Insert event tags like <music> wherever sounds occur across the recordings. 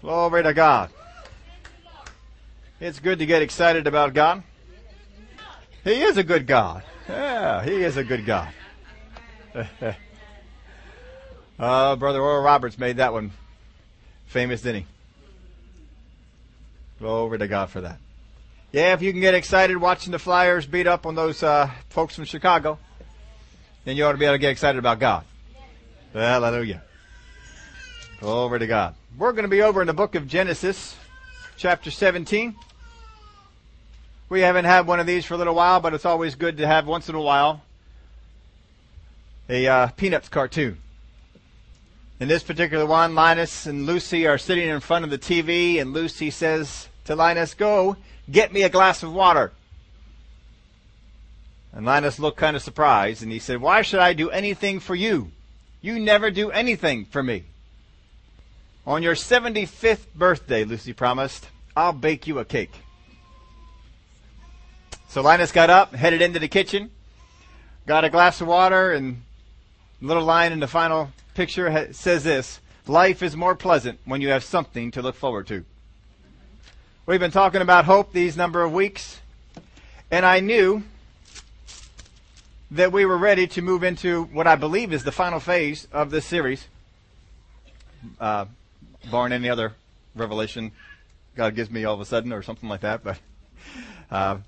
Glory to God. It's good to get excited about God. He is a good God. Yeah, He is a good God. <laughs> uh, Brother Oral Roberts made that one famous, didn't he? Glory to God for that. Yeah, if you can get excited watching the Flyers beat up on those uh, folks from Chicago, then you ought to be able to get excited about God. Hallelujah. Glory to God. We're going to be over in the book of Genesis, chapter 17. We haven't had one of these for a little while, but it's always good to have once in a while a uh, Peanuts cartoon. In this particular one, Linus and Lucy are sitting in front of the TV, and Lucy says to Linus, Go, get me a glass of water. And Linus looked kind of surprised, and he said, Why should I do anything for you? You never do anything for me. On your 75th birthday, Lucy promised, I'll bake you a cake. So Linus got up, headed into the kitchen, got a glass of water, and little line in the final picture says this Life is more pleasant when you have something to look forward to. We've been talking about hope these number of weeks, and I knew that we were ready to move into what I believe is the final phase of this series, uh, barring any other revelation God gives me all of a sudden or something like that. But uh,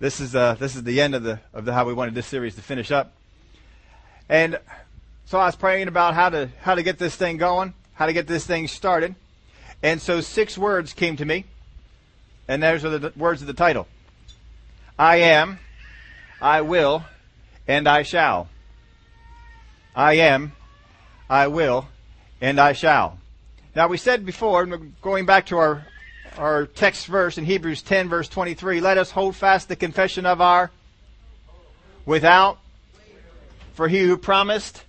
this is uh, this is the end of the of the how we wanted this series to finish up. And so I was praying about how to how to get this thing going, how to get this thing started. And so six words came to me, and those are the words of the title. I am, I will, and I shall. I am, I will, and I shall. Now we said before, going back to our our text verse in Hebrews 10 verse 23, let us hold fast the confession of our without for he who promised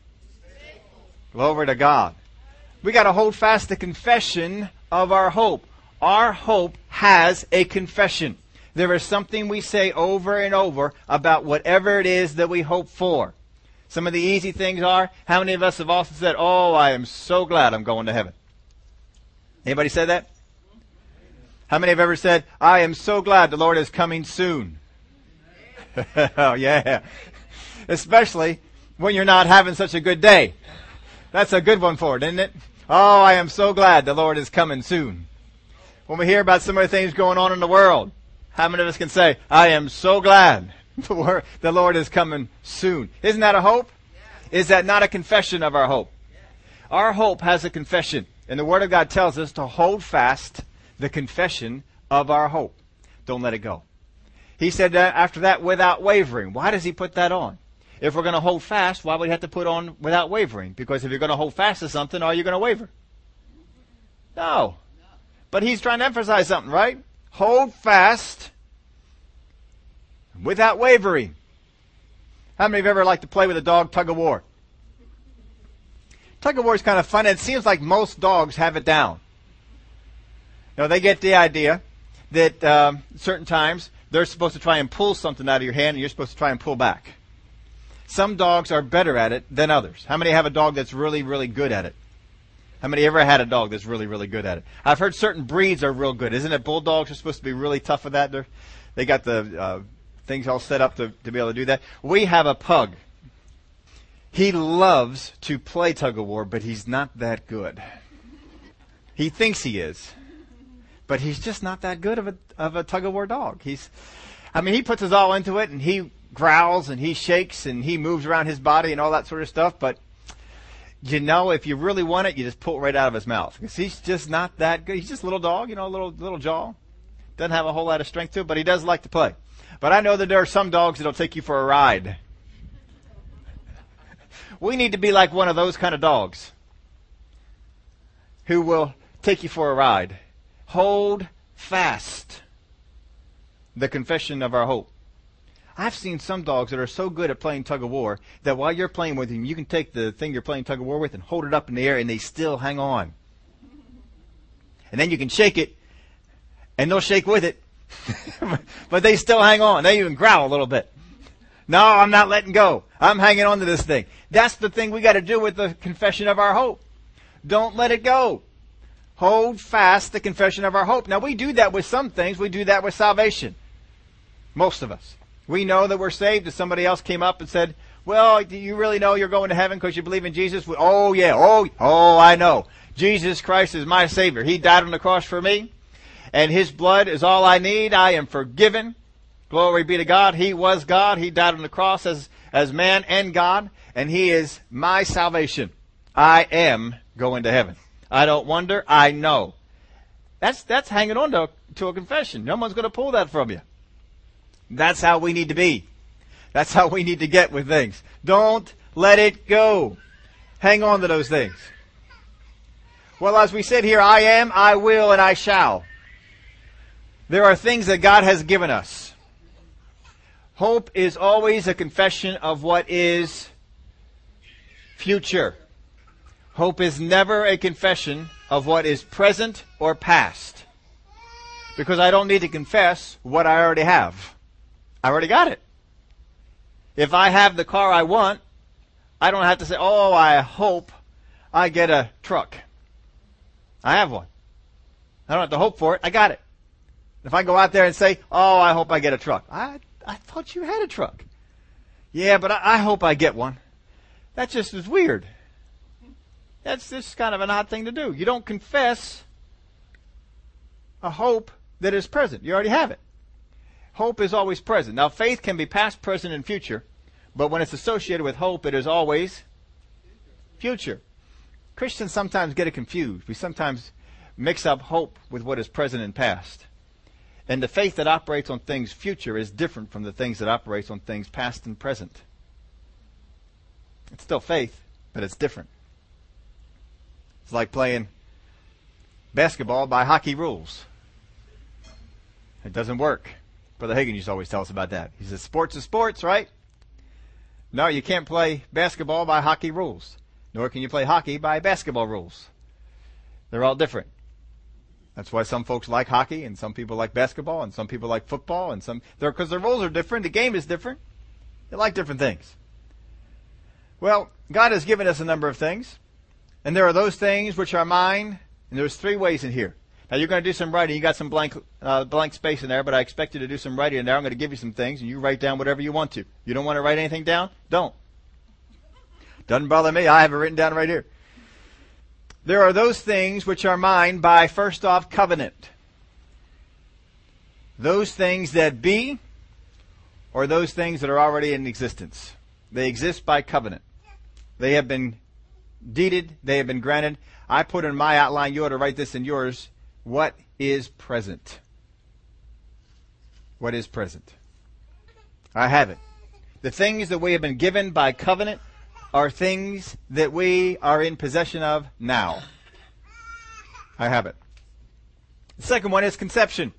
glory to God. We got to hold fast the confession of our hope. Our hope has a confession. There is something we say over and over about whatever it is that we hope for. Some of the easy things are, how many of us have also said, Oh, I am so glad I'm going to heaven? Anybody said that? How many have ever said, I am so glad the Lord is coming soon? <laughs> oh, yeah. Especially when you're not having such a good day. That's a good one for it, isn't it? Oh, I am so glad the Lord is coming soon. When we hear about some of the things going on in the world, how many of us can say, I am so glad <laughs> the Lord is coming soon? Isn't that a hope? Is that not a confession of our hope? Our hope has a confession. And the Word of God tells us to hold fast the confession of our hope. Don't let it go. He said that after that, without wavering. Why does he put that on? If we're going to hold fast, why would he have to put on without wavering? Because if you're going to hold fast to something, are you going to waver? No. But he's trying to emphasize something, right? Hold fast without wavering. How many of you ever liked to play with a dog tug of war? Tug of war is kind of fun. It seems like most dogs have it down. You know, they get the idea that um, certain times they're supposed to try and pull something out of your hand and you're supposed to try and pull back. Some dogs are better at it than others. How many have a dog that's really, really good at it? How many ever had a dog that's really, really good at it? I've heard certain breeds are real good. Isn't it bulldogs are supposed to be really tough with that? They're, they got the uh, things all set up to, to be able to do that. We have a pug. He loves to play tug of war, but he's not that good. He thinks he is but he's just not that good of a of a tug of war dog. He's, I mean, he puts his all into it, and he growls and he shakes and he moves around his body and all that sort of stuff. But you know, if you really want it, you just pull it right out of his mouth because he's just not that good. He's just a little dog, you know, a little little jaw. Doesn't have a whole lot of strength to it, but he does like to play. But I know that there are some dogs that'll take you for a ride. We need to be like one of those kind of dogs who will take you for a ride hold fast the confession of our hope. I've seen some dogs that are so good at playing tug of war that while you're playing with them, you can take the thing you're playing tug of war with and hold it up in the air and they still hang on. And then you can shake it and they'll shake with it, <laughs> but they still hang on. They even growl a little bit. No, I'm not letting go. I'm hanging on to this thing. That's the thing we got to do with the confession of our hope. Don't let it go. hold fast the confession of our hope. Now we do that with some things. We do that with salvation. Most of us. We know that we're saved. If somebody else came up and said, well, do you really know you're going to heaven because you believe in Jesus? Oh yeah. Oh, oh, I know. Jesus Christ is my Savior. He died on the cross for me and His blood is all I need. I am forgiven. Glory be to God. He was God. He died on the cross as, as man and God and He is my salvation. I am going to heaven. I don't wonder. I know. That's, that's hanging on to, to a confession. No one's going to pull that from you. That's how we need to be. That's how we need to get with things. Don't let it go. Hang on to those things. Well, as we said here, I am, I will, and I shall. There are things that God has given us. Hope is always a confession of what is future. Hope is never a confession of what is present or past. Because I don't need to confess what I already have. I already got it. If I have the car I want, I don't have to say, oh, I hope I get a truck. I have one. I don't have to hope for it. I got it. If I go out there and say, oh, I hope I get a truck. I, I thought you had a truck. Yeah, but I, I hope I get one. That just is weird. That's just kind of an odd thing to do. You don't confess a hope that is present. You already have it. Hope is always present. Now, faith can be past, present, and future, but when it's associated with hope, it is always future. Christians sometimes get it confused. We sometimes mix up hope with what is present and past. And the faith that operates on things future is different from the things that operates on things past and present. It's still faith, but it's different. It's like playing basketball by hockey rules. It doesn't work. Brother Hagin used to always tell us about that. He says, sports is sports, right? No, you can't play basketball by hockey rules. Nor can you play hockey by basketball rules. They're all different. That's why some folks like hockey and some people like basketball and some people like football and some, they're, because the roles are different. The game is different. They like different things. Well, God has given us a number of things. And there are those things which are mine, and there's three ways in here. Now you're going to do some writing. You got some blank uh, blank space in there, but I expect you to do some writing in there. I'm going to give you some things, and you write down whatever you want to. You don't want to write anything down? Don't. Doesn't bother me. I have it written down right here. There are those things which are mine by first off covenant. Those things that be, or those things that are already in existence. They exist by covenant. They have been deeded, they have been granted. I put in my outline, you ought to write this in yours. What is present? What is present? I have it. The things that we have been given by covenant are things that we are in possession of now. I have it. The second one is conception.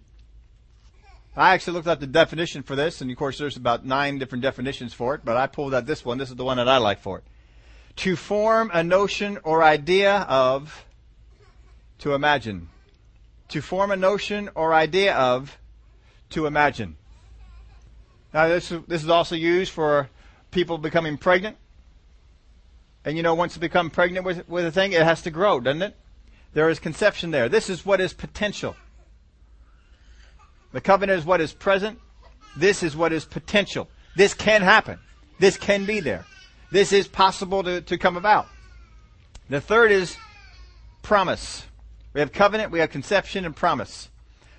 I actually looked up the definition for this, and of course there's about nine different definitions for it, but I pulled out this one. This is the one that I like for it to form a notion or idea of, to imagine. To form a notion or idea of, to imagine. Now this, this is also used for people becoming pregnant. And you know, once you become pregnant with, with a thing, it has to grow, doesn't it? There is conception there. This is what is potential. The covenant is what is present. This is what is potential. This can happen. This can be there this is possible to, to come about. The third is promise. We have covenant, we have conception, and promise.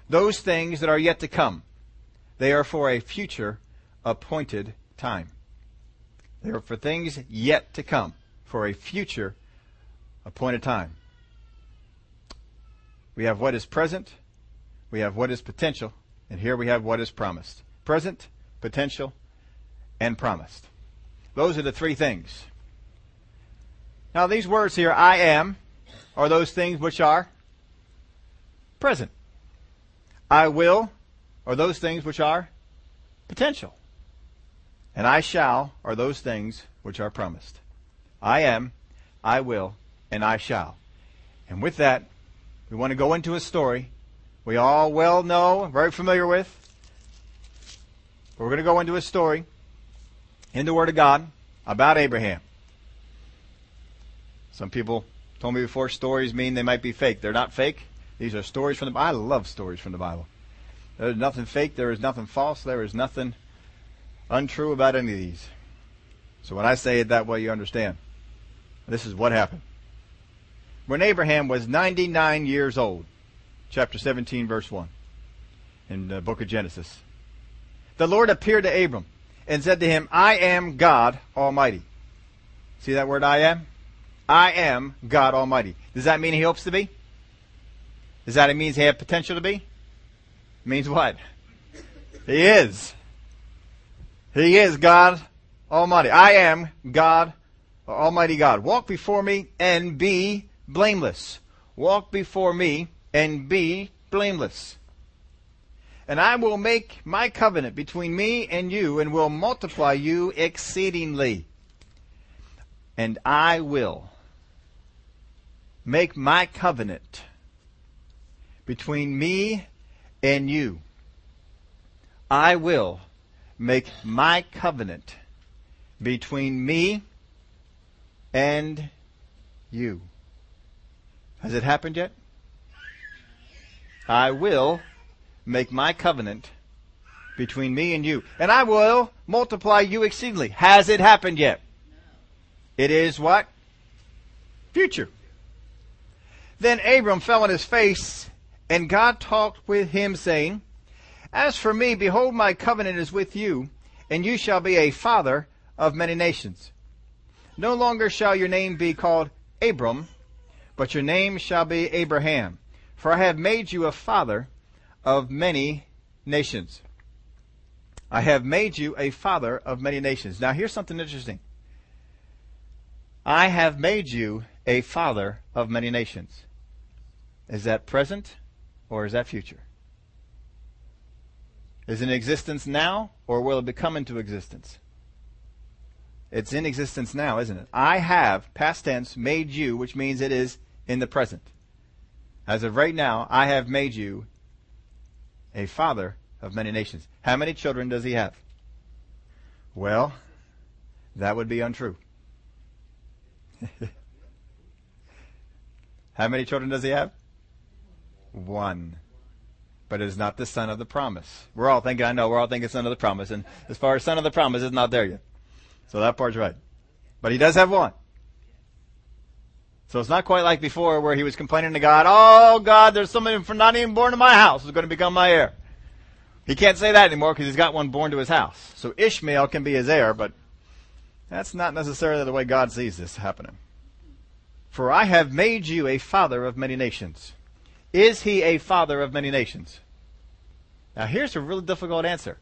Those things that are yet to come, they are for a future appointed time. They are for things yet to come, for a future appointed time. We have what is present, we have what is potential, and here we have what is promised. Present, potential, and promised. Those are the three things. Now, these words here, I am, are those things which are present. I will are those things which are potential. And I shall are those things which are promised. I am, I will, and I shall. And with that, we want to go into a story we all well know, very familiar with. We're going to go into a story in the Word of God about Abraham. Some people Told me before stories mean they might be fake. They're not fake. These are stories from the Bible. I love stories from the Bible. There is nothing fake. There is nothing false. There is nothing untrue about any of these. So when I say it that way, you understand. This is what happened. When Abraham was 99 years old, chapter 17, verse 1, in the book of Genesis, the Lord appeared to Abram and said to him, I am God Almighty. See that word I am? I am God Almighty. Does that mean he hopes to be? Does that mean he has potential to be? It means what? He is. He is God Almighty. I am God, Almighty God. Walk before me and be blameless. Walk before me and be blameless. And I will make my covenant between me and you and will multiply you exceedingly. And I will make my covenant between me and you. I will make my covenant between me and you. Has it happened yet? I will make my covenant between me and you, and I will multiply you exceedingly. Has it happened yet? It is what? Future. Then Abram fell on his face, and God talked with him, saying, As for me, behold, my covenant is with you, and you shall be a father of many nations. No longer shall your name be called Abram, but your name shall be Abraham, for I have made you a father of many nations. I have made you a father of many nations. Now here's something interesting. I have made you a father of many nations. Is that present or is that future? Is in existence now or will it become into existence? It's in existence now, isn't it? I have, past tense, made you, which means it is in the present. As of right now, I have made you a father of many nations. How many children does he have? Well, that would be untrue. <laughs> How many children does he have? One. But it is not the son of the promise. We're all thinking, I know, we're all thinking son of the promise. And as far as son of the promise, it's not there yet. So that part's right. But he does have one. So it's not quite like before where he was complaining to God, oh God, there's somebody not even born in my house who's going to become my heir. He can't say that anymore because he's got one born to his house. So Ishmael can be his heir, but that's not necessarily the way God sees this happening. For I have made you a father of many nations. Is he a father of many nations? Now here's a really difficult answer.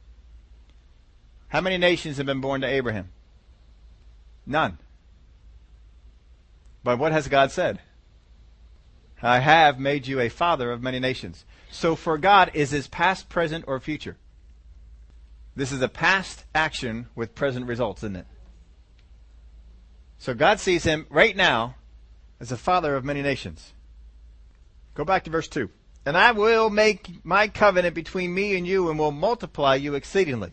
How many nations have been born to Abraham? None. But what has God said? I have made you a father of many nations. So for God, is this past, present, or future? This is a past action with present results, isn't it? So God sees him right now as a father of many nations. Go back to verse 2. And I will make my covenant between me and you and will multiply you exceedingly.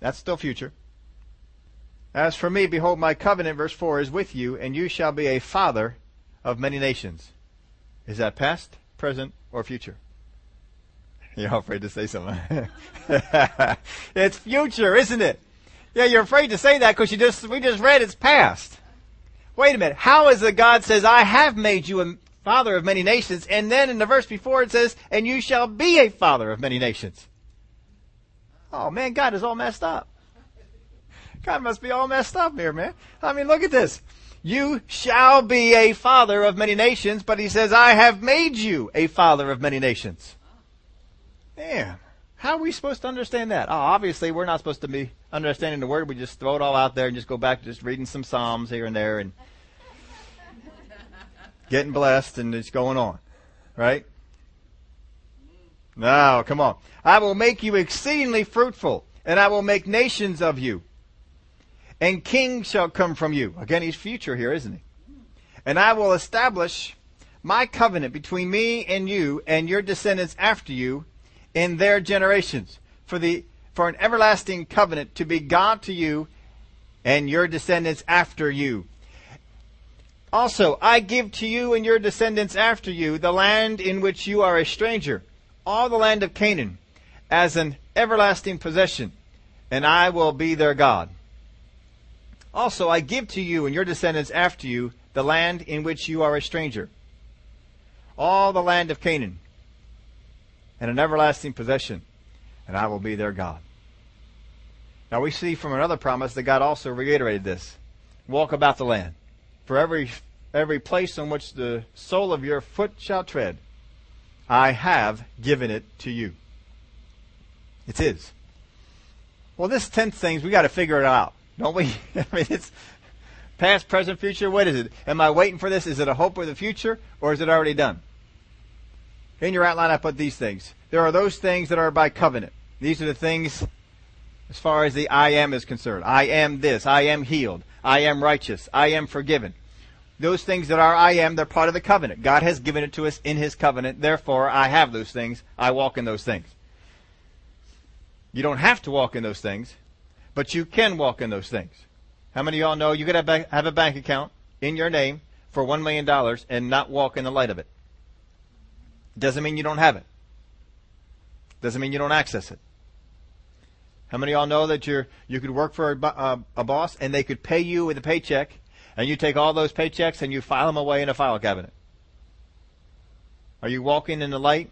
That's still future. As for me, behold, my covenant, verse 4, is with you, and you shall be a father of many nations. Is that past, present, or future? <laughs> You're afraid to say something. <laughs> it's future, isn't it? Yeah, you're afraid to say that because you just we just read it's past. Wait a minute. How is it God says, I have made you a father of many nations, and then in the verse before it says, and you shall be a father of many nations? Oh man, God is all messed up. God must be all messed up here, man. I mean, look at this. You shall be a father of many nations, but he says, I have made you a father of many nations. Man, how are we supposed to understand that? Oh, obviously, we're not supposed to be understanding the word. We just throw it all out there and just go back to just reading some Psalms here and there and getting blessed and just going on. Right? Now, come on. I will make you exceedingly fruitful, and I will make nations of you and kings shall come from you. Again, he's future here, isn't he? And I will establish my covenant between me and you and your descendants after you in their generations for the for an everlasting covenant to be God to you and your descendants after you. Also, I give to you and your descendants after you the land in which you are a stranger, all the land of Canaan, as an everlasting possession, and I will be their God. Also, I give to you and your descendants after you the land in which you are a stranger, all the land of Canaan, and an everlasting possession, and I will be their God. Now we see from another promise that God also reiterated this. Walk about the land. For every, every place on which the sole of your foot shall tread, I have given it to you. It's His. Well, this tenth things, we got to figure it out, don't we? <laughs> I mean, it's past, present, future. What is it? Am I waiting for this? Is it a hope for the future, or is it already done? In your outline, I put these things. There are those things that are by covenant. These are the things as far as the I am is concerned. I am this. I am healed. I am righteous. I am forgiven. Those things that are I am, they're part of the covenant. God has given it to us in His covenant. Therefore, I have those things. I walk in those things. You don't have to walk in those things, but you can walk in those things. How many of y'all know you could have, have a bank account in your name for $1 million and not walk in the light of it? Doesn't mean you don't have it. Doesn't mean you don't access it. How many of y'all know that you're, you could work for a, a, uh, a boss and they could pay you with a paycheck and you take all those paychecks and you file them away in a file cabinet? Are you walking in the light?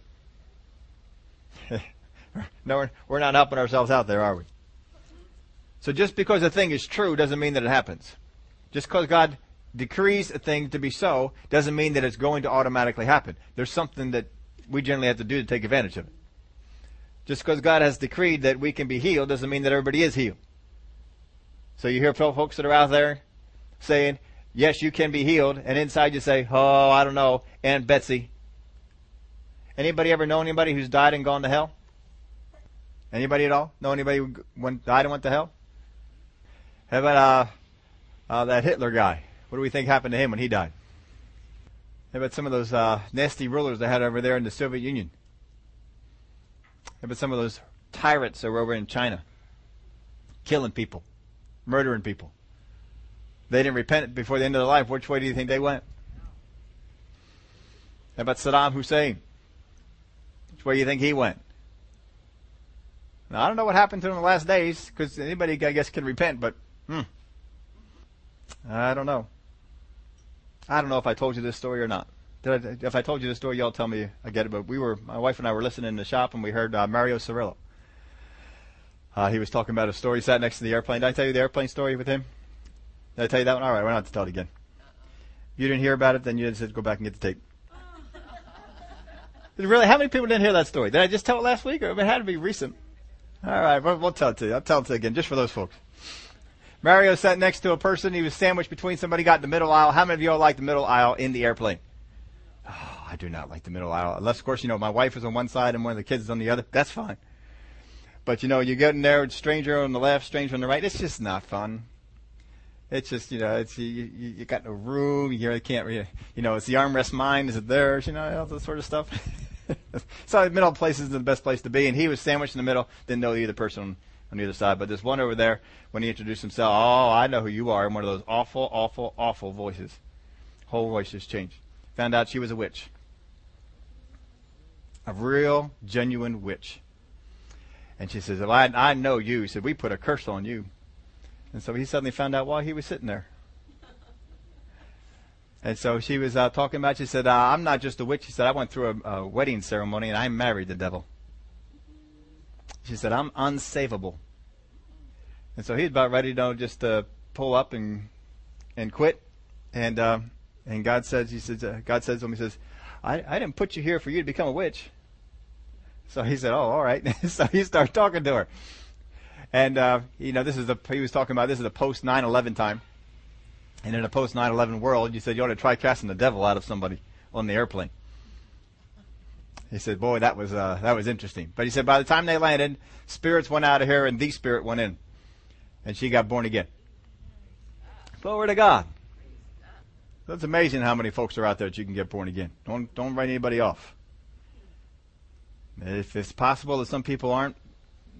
<laughs> no, we're, we're not helping ourselves out there, are we? So just because a thing is true doesn't mean that it happens. Just because God decrees a thing to be so doesn't mean that it's going to automatically happen. There's something that we generally have to do to take advantage of it. Just because God has decreed that we can be healed doesn't mean that everybody is healed. So you hear folks that are out there saying, yes, you can be healed, and inside you say, oh, I don't know, Aunt Betsy. Anybody ever know anybody who's died and gone to hell? Anybody at all? Know anybody who went, died and went to hell? How about uh, uh, that Hitler guy? What do we think happened to him when he died? How about some of those uh, nasty rulers they had over there in the Soviet Union? How about some of those tyrants that were over in China? Killing people, murdering people. They didn't repent before the end of their life. Which way do you think they went? How about Saddam Hussein? Which way do you think he went? Now, I don't know what happened to him in the last days, because anybody, I guess, can repent, but, hmm. I don't know. I don't know if I told you this story or not. I, if I told you this story, y'all tell me I get it. But we were, my wife and I were listening in the shop, and we heard uh, Mario Murillo. Uh, he was talking about a story. He sat next to the airplane. Did I tell you the airplane story with him? Did I tell you that one? All right, we're not to tell it again. If you didn't hear about it, then you just go back and get the tape. really, how many people didn't hear that story? Did I just tell it last week, or it had to be recent? All right, we'll, we'll tell it to you. I'll tell it to you again, just for those folks. Mario sat next to a person. He was sandwiched between somebody, got in the middle aisle. How many of y'all like the middle aisle in the airplane? Oh, I do not like the middle aisle. Unless, of course, you know, my wife is on one side and one of the kids is on the other. That's fine. But, you know, you get in there, stranger on the left, stranger on the right. It's just not fun. It's just, you know, it's, you, you, you got no room. You really can't, really, you know, it's the armrest mine. Is it theirs? You know, all that sort of stuff. <laughs> so the middle place is the best place to be. And he was sandwiched in the middle, didn't know the other person on the other side. But this one over there, when he introduced himself, oh, I know who you are. And one of those awful, awful, awful voices. Whole voice just changed. Found out she was a witch. A real, genuine witch. And she says, well, I, I know you. He said, we put a curse on you. And so he suddenly found out why he was sitting there. <laughs> And so she was uh, talking about. She said, uh, "I'm not just a witch." She said, "I went through a, a wedding ceremony and I married the devil." She said, "I'm unsavable." And so he's about ready, you know, just to pull up and and quit. And uh, and God says, He says, uh, God says to him, He says, I, "I didn't put you here for you to become a witch." So he said, "Oh, all right." <laughs> so he started talking to her, and uh, you know, this is the he was talking about. This is the post 9/11 time. And in a post 9/11 world, you said you ought to try casting the devil out of somebody on the airplane. He said, "Boy, that was uh, that was interesting." But he said, by the time they landed, spirits went out of her, and the spirit went in, and she got born again. Glory to God. That's amazing how many folks are out there that you can get born again. Don't don't write anybody off. If it's possible that some people aren't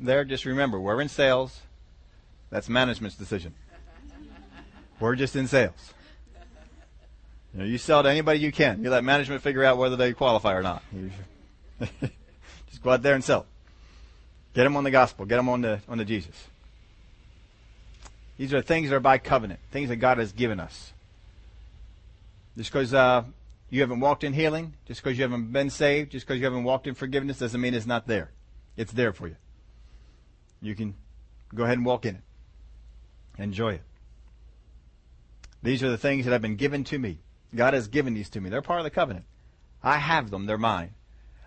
there, just remember we're in sales. That's management's decision. We're just in sales. You, know, you sell to anybody you can. You let management figure out whether they qualify or not. <laughs> Just go out there and sell. Get them on the gospel. Get them on the on the Jesus. These are things that are by covenant, things that God has given us. Just because uh, you haven't walked in healing, just because you haven't been saved, just because you haven't walked in forgiveness, doesn't mean it's not there. It's there for you. You can go ahead and walk in it. Enjoy it. These are the things that have been given to me. God has given these to me. They're part of the covenant. I have them. They're mine.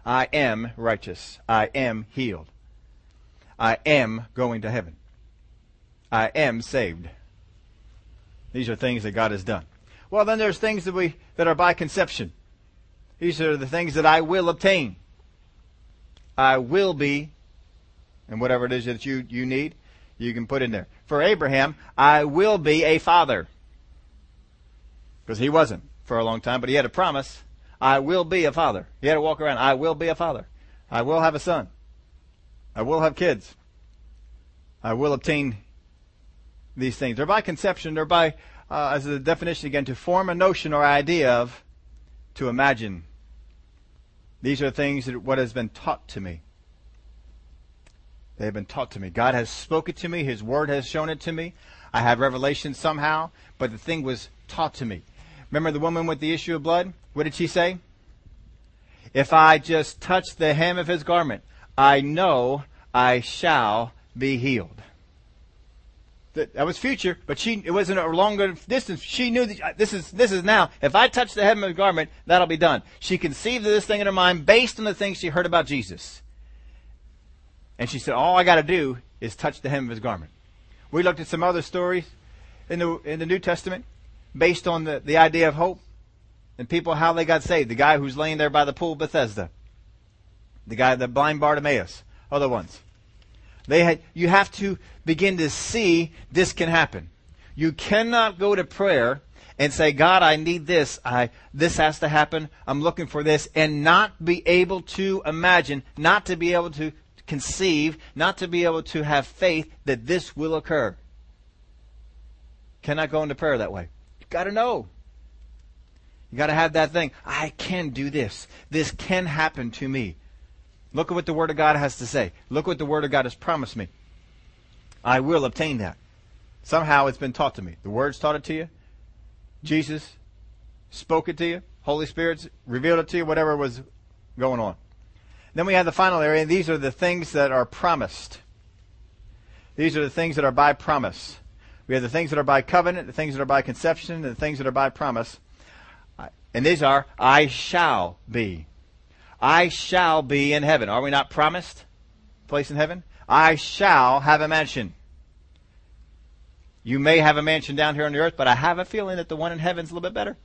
I am righteous. I am healed. I am going to heaven. I am saved. These are things that God has done. Well, then there's things that we that are by conception. These are the things that I will obtain. I will be, and whatever it is that you, you need, you can put in there. For Abraham, I will be a father. Because he wasn't for a long time, but he had a promise. I will be a father. He had to walk around. I will be a father. I will have a son. I will have kids. I will obtain these things. They're by conception. They're by, uh, as a definition again, to form a notion or idea of, to imagine. These are things that what has been taught to me. They have been taught to me. God has spoken to me. His word has shown it to me. I have revelation somehow, but the thing was taught to me. Remember the woman with the issue of blood? What did she say? If I just touch the hem of his garment, I know I shall be healed. That, was future, but she it wasn't a longer distance. She knew that uh, this is this is now. If I touch the hem of his garment, that'll be done. She conceived of this thing in her mind based on the things she heard about Jesus. And she said, All I gotta do is touch the hem of his garment. We looked at some other stories in the in the New Testament based on the, the idea of hope and people how they got saved. The guy who's laying there by the pool Bethesda. The guy, the blind Bartimaeus. Other ones. They had, you have to begin to see this can happen. You cannot go to prayer and say, God, I need this. I, this has to happen. I'm looking for this and not be able to imagine, not to be able to conceive, not to be able to have faith that this will occur. Cannot go into prayer that way. Got to know. You got to have that thing. I can do this. This can happen to me. Look at what the Word of God has to say. Look what the Word of God has promised me. I will obtain that. Somehow it's been taught to me. The Word's taught it to you. Jesus spoke it to you. Holy Spirit's revealed it to you, whatever was going on. Then we have the final area, and these are the things that are promised. These are the things that are by promise. We have the things that are by covenant, the things that are by conception, and the things that are by promise. And these are, I shall be. I shall be in heaven. Are we not promised place in heaven? I shall have a mansion. You may have a mansion down here on the earth, but I have a feeling that the one in heaven's a little bit better.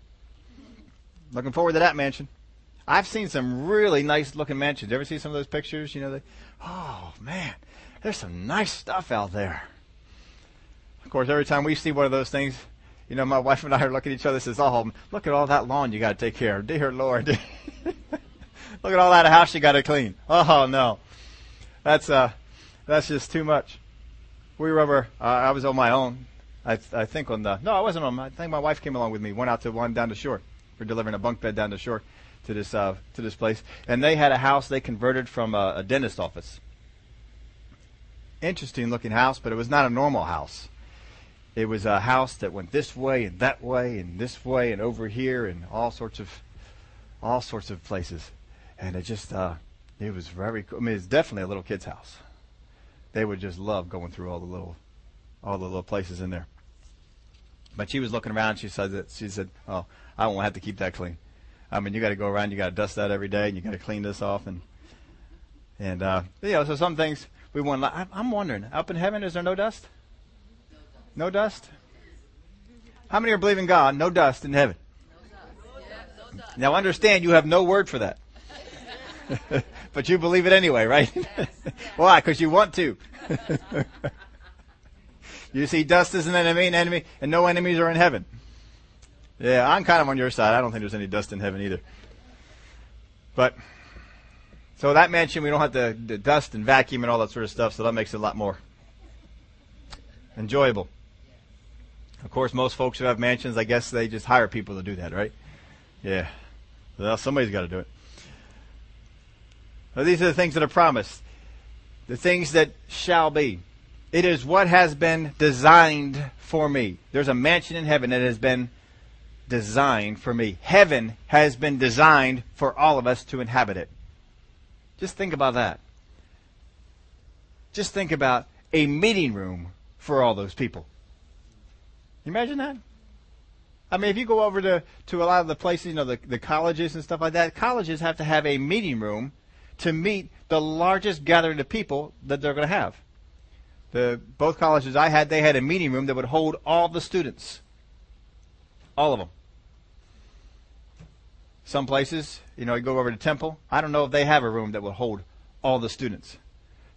Looking forward to that mansion. I've seen some really nice looking mansions. You ever see some of those pictures? You know, they, oh man, there's some nice stuff out there. Of course, every time we see one of those things, you know, my wife and I are looking at each other says, oh, look at all that lawn you got to take care of. Dear Lord. <laughs> Look at all that house you got to clean. Oh no, that's uh, that's just too much. We remember uh, I was on my own. I, I think on the no, I wasn't on. My, I think my wife came along with me. Went out to one down the shore. We're delivering a bunk bed down the shore to this uh, to this place, and they had a house they converted from a, a dentist office. Interesting looking house, but it was not a normal house. It was a house that went this way and that way and this way and over here and all sorts of all sorts of places and it just uh, it was very cool. I mean, it's definitely a little kid's house. They would just love going through all the little all the little places in there. But she was looking around. She said that she said, "Oh, I won't have to keep that clean. I mean, you got to go around. You got to dust that every day, and you got to clean this off, and and uh, you know, so some things we want. I'm wondering, up in heaven, is there no dust? No dust. How many are believing God? No dust in heaven. Now understand, you have no word for that. <laughs> but you believe it anyway, right? <laughs> Why? Because you want to. <laughs> you see, dust is an enemy, an enemy, and no enemies are in heaven. Yeah, I'm kind of on your side. I don't think there's any dust in heaven either. But so that mansion, we don't have to, dust and vacuum and all that sort of stuff. So that makes it a lot more enjoyable. Of course, most folks who have mansions, I guess they just hire people to do that, right? Yeah. Well, somebody's got to do it. Well, these are the things that are promised. The things that shall be. It is what has been designed for me. There's a mansion in heaven that has been designed for me. Heaven has been designed for all of us to inhabit it. Just think about that. Just think about a meeting room for all those people. Imagine that. I mean, if you go over to, to a lot of the places, you know, the, the colleges and stuff like that, colleges have to have a meeting room to meet the largest gathering of people that they're going to have. The both colleges I had, they had a meeting room that would hold all the students, all of them. Some places, you know, you go over to Temple. I don't know if they have a room that will hold all the students.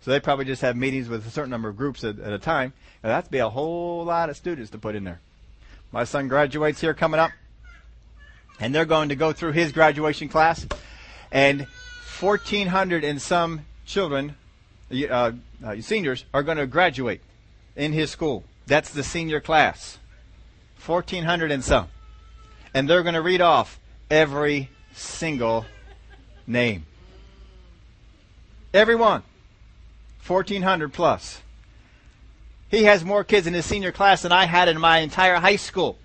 So they probably just have meetings with a certain number of groups at, at a time. And that'd be a whole lot of students to put in there. My son graduates here coming up, and they're going to go through his graduation class, and 1,400 and some children, uh, uh, seniors, are going to graduate in his school. That's the senior class. 1,400 and some. And they're going to read off every single name. Everyone. 1,400 plus. He has more kids in his senior class than I had in my entire high school.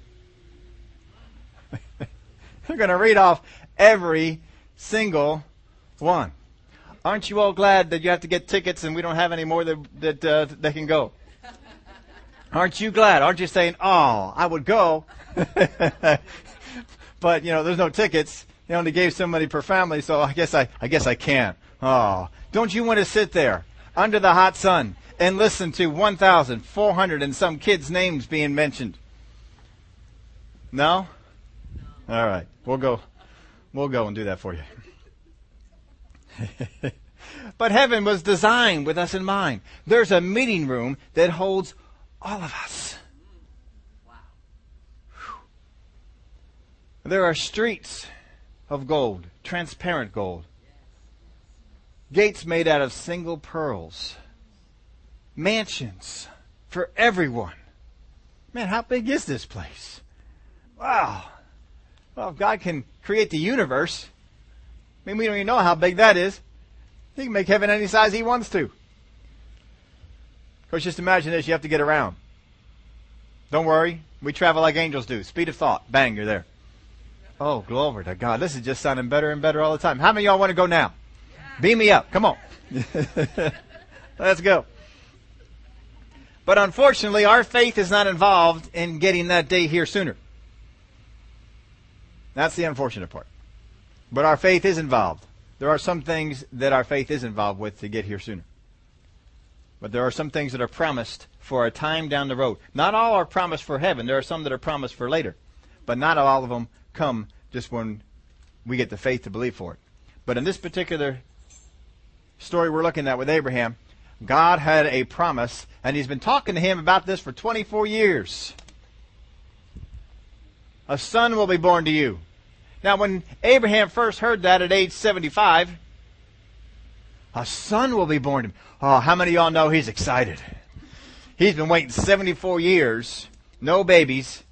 <laughs> They're going to read off every single one. Aren't you all glad that you have to get tickets and we don't have any more that that, uh, can go? <laughs> Aren't you glad? Aren't you saying, "Oh, I would go," <laughs> but you know, there's no tickets. They only gave so many per family, so I guess I, I guess I can't. Oh, don't you want to sit there under the hot sun and listen to 1,400 and some kids' names being mentioned? No? All right. We'll go. We'll go and do that for you. <laughs> but heaven was designed with us in mind. There's a meeting room that holds all of us. There are streets of gold, transparent gold. Gates made out of single pearls mansions for everyone. Man, how big is this place? Wow. Well, if God can create the universe, I mean, we don't even know how big that is. He can make heaven any size he wants to. Of course, just imagine this. You have to get around. Don't worry. We travel like angels do. Speed of thought. Bang, you're there. Oh, glory to God. This is just sounding better and better all the time. How many of y'all want to go now? Beam me up. Come on. <laughs> Let's go. But unfortunately, our faith is not involved in getting that day here sooner. That's the unfortunate part. But our faith is involved. There are some things that our faith is involved with to get here sooner. But there are some things that are promised for a time down the road. Not all are promised for heaven. There are some that are promised for later. But not all of them come just when we get the faith to believe for it. But in this particular story we're looking at with Abraham, God had a promise, and He's been talking to him about this for 24 years. A son will be born to you. Now, when Abraham first heard that at age 75, a son will be born to him. Oh, how many of y'all know he's excited? He's been waiting 74 years, no babies,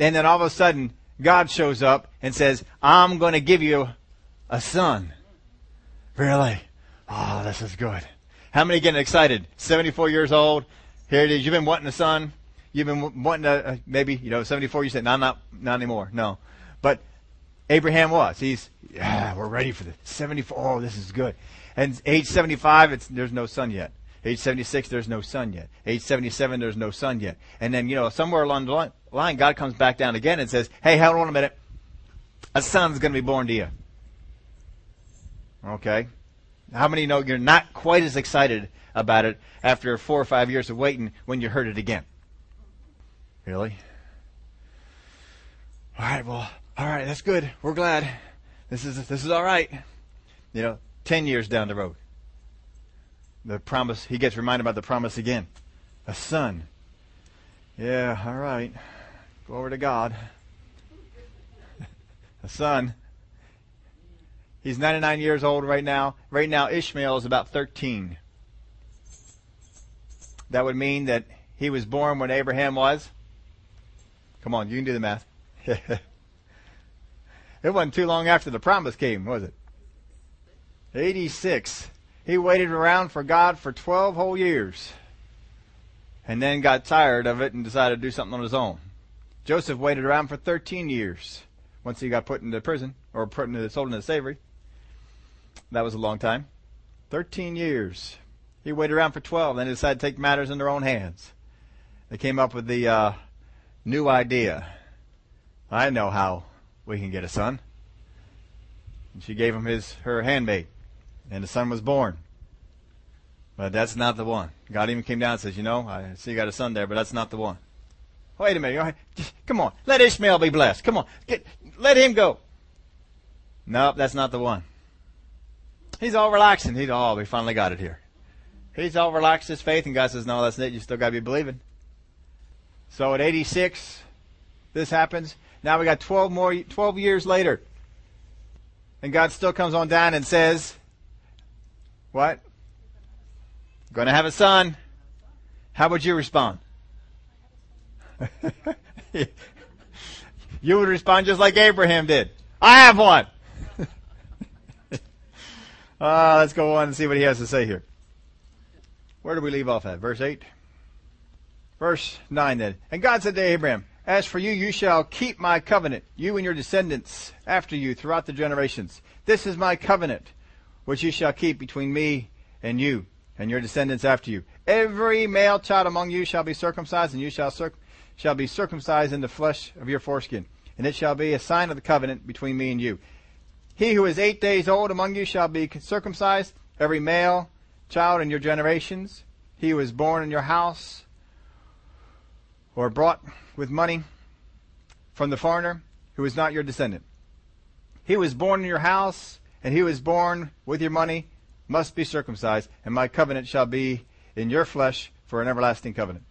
and then all of a sudden, God shows up and says, I'm going to give you a son. Really? Oh, this is good. How many getting excited? 74 years old. Here it is. You've been wanting a son. You've been wanting a, uh, maybe, you know, 74. You said, no, not, not anymore. No. But Abraham was. He's, yeah, we're ready for this. 74. Oh, this is good. And age 75, it's, there's no son yet. Age 76, there's no son yet. Age 77, there's no son yet. And then, you know, somewhere along the line, God comes back down again and says, hey, hold on a minute. A son's going to be born to you. Okay. How many know you're not quite as excited about it after four or five years of waiting when you heard it again? Really? All right, well, all right, that's good. We're glad. This is this is all right. You know, ten years down the road, the promise. He gets reminded about the promise again. A son. Yeah, all right. Glory to God. <laughs> a son. He's 99 years old right now. Right now, Ishmael is about 13. That would mean that he was born when Abraham was. Come on, you can do the math. <laughs> It wasn't too long after the promise came, was it? 86. He waited around for God for 12 whole years. And then got tired of it and decided to do something on his own. Joseph waited around for 13 years once he got put into prison or put into sold into slavery. That was a long time. 13 years. He waited around for 12, then he decided to take matters in their own hands. They came up with the uh, new idea. I know how we can get a son. And she gave him his her handmaid, and the son was born. But that's not the one. God even came down and says, "You know, I see you got a son there, but that's not the one." Wait a minute. Come on. Let Ishmael be blessed. Come on. Get, let him go. Nope, that's not the one. He's all relaxing. He's, oh, we finally got it here. He's all relaxed his faith, and God says, no, that's it. You still got to be believing. So at 86, this happens. Now we got 12 more, 12 years later. And God still comes on down and says, what? Going to have a son. How would you respond? <laughs> you would respond just like Abraham did. I have one. <laughs> uh, let's go on and see what he has to say here. Where do we leave off at? Verse 8? Verse 9 then. And God said to Abraham, As for you, you shall keep my covenant, you and your descendants after you throughout the generations. This is my covenant, which you shall keep between me and you and your descendants after you. Every male child among you shall be circumcised, and you shall circ- shall be circumcised in the flesh of your foreskin, and it shall be a sign of the covenant between me and you. He who is eight days old among you shall be circumcised, every male child in your generations. He who is born in your house or brought with money from the foreigner who is not your descendant. He who is born in your house and he who is born with your money must be circumcised, and my covenant shall be in your flesh for an everlasting covenant.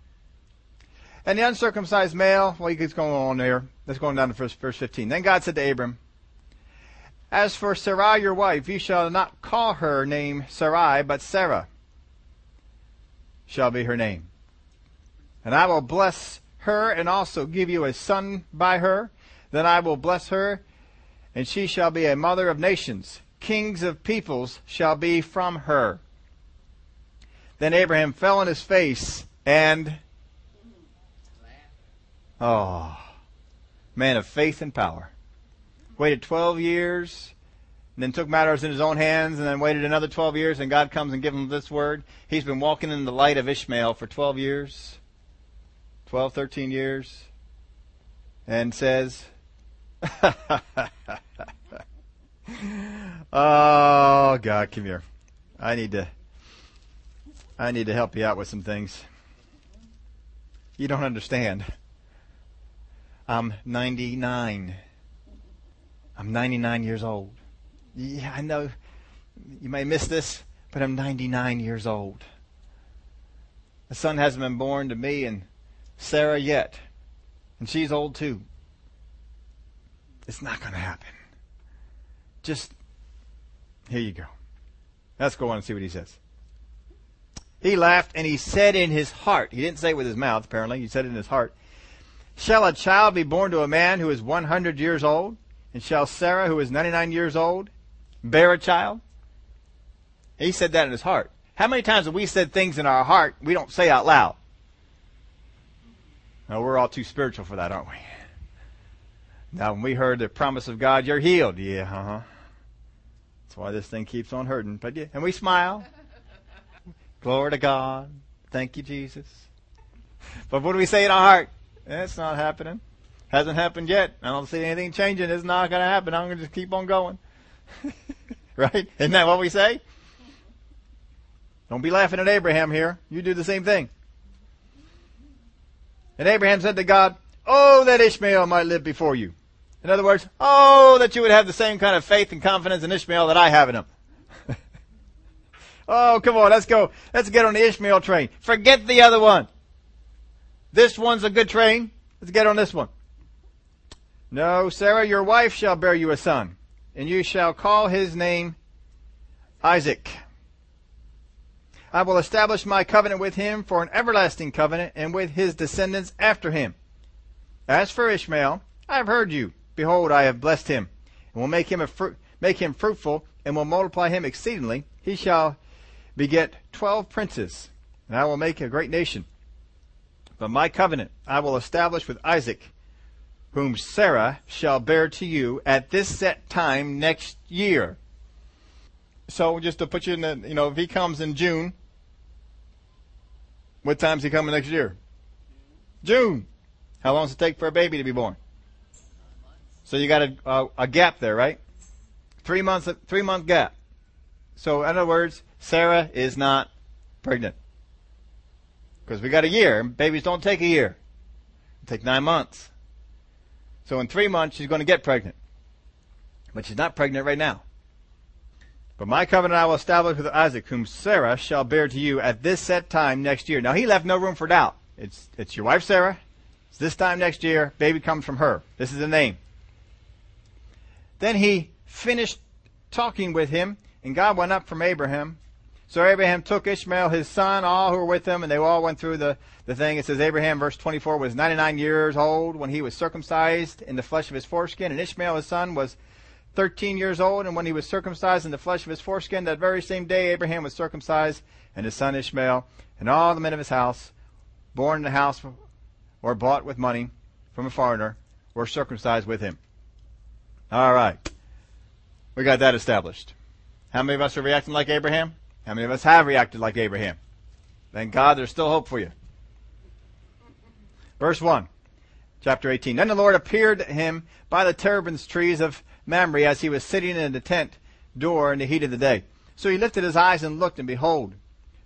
And the uncircumcised male, well, he keeps going on there. Let's go on down to verse 15. Then God said to Abram, As for Sarai your wife, you shall not call her name Sarai, but Sarah shall be her name. And I will bless her and also give you a son by her. Then I will bless her, and she shall be a mother of nations. Kings of peoples shall be from her. Then Abraham fell on his face and Oh, man of faith and power. Waited 12 years, then took matters in his own hands, and then waited another 12 years, and God comes and gives him this word. He's been walking in the light of Ishmael for 12 years, 12, 13 years, and says, <laughs> Oh, God, come here. I need to, I need to help you out with some things. You don't understand. I'm 99. I'm 99 years old. Yeah, I know you may miss this, but I'm 99 years old. A son hasn't been born to me and Sarah yet, and she's old too. It's not going to happen. Just, here you go. Let's go on and see what he says. He laughed and he said in his heart, he didn't say it with his mouth apparently, he said it in his heart, Shall a child be born to a man who is 100 years old? And shall Sarah, who is 99 years old, bear a child? He said that in his heart. How many times have we said things in our heart we don't say out loud? No, we're all too spiritual for that, aren't we? Now, when we heard the promise of God, you're healed. Yeah, uh huh. That's why this thing keeps on hurting. But yeah, and we smile. <laughs> Glory to God. Thank you, Jesus. But what do we say in our heart? It's not happening. Hasn't happened yet. I don't see anything changing. It's not going to happen. I'm going to just keep on going. <laughs> right? Isn't that what we say? Don't be laughing at Abraham here. You do the same thing. And Abraham said to God, Oh, that Ishmael might live before you. In other words, oh, that you would have the same kind of faith and confidence in Ishmael that I have in him. <laughs> oh, come on, let's go. Let's get on the Ishmael train. Forget the other one. This one's a good train. Let's get on this one. No, Sarah, your wife shall bear you a son, and you shall call his name Isaac. I will establish my covenant with him for an everlasting covenant and with his descendants after him. As for Ishmael, I have heard you. Behold, I have blessed him, and will make him a fruit, make him fruitful, and will multiply him exceedingly. He shall beget twelve princes, and I will make a great nation. But my covenant I will establish with Isaac, whom Sarah shall bear to you at this set time next year. So just to put you in the, you know, if he comes in June, what time's he coming next year? June. How long does it take for a baby to be born? So you got a, a, a gap there, right? Three months, three month gap. So in other words, Sarah is not pregnant. Because we got a year. Babies don't take a year. They take nine months. So in three months, she's going to get pregnant. But she's not pregnant right now. But my covenant I will establish with Isaac, whom Sarah shall bear to you at this set time next year. Now he left no room for doubt. It's, it's your wife Sarah. It's this time next year. Baby comes from her. This is the name. Then he finished talking with him, and God went up from Abraham. So Abraham took Ishmael, his son, all who were with him, and they all went through the, the thing. It says Abraham, verse 24, was 99 years old when he was circumcised in the flesh of his foreskin, and Ishmael, his son, was 13 years old, and when he was circumcised in the flesh of his foreskin, that very same day Abraham was circumcised, and his son Ishmael, and all the men of his house, born in the house or bought with money from a foreigner, were circumcised with him. All right. We got that established. How many of us are reacting like Abraham? How many of us have reacted like Abraham? Thank God there's still hope for you. Verse 1, chapter 18. Then the Lord appeared to him by the terebinth trees of Mamre as he was sitting in the tent door in the heat of the day. So he lifted his eyes and looked, and behold,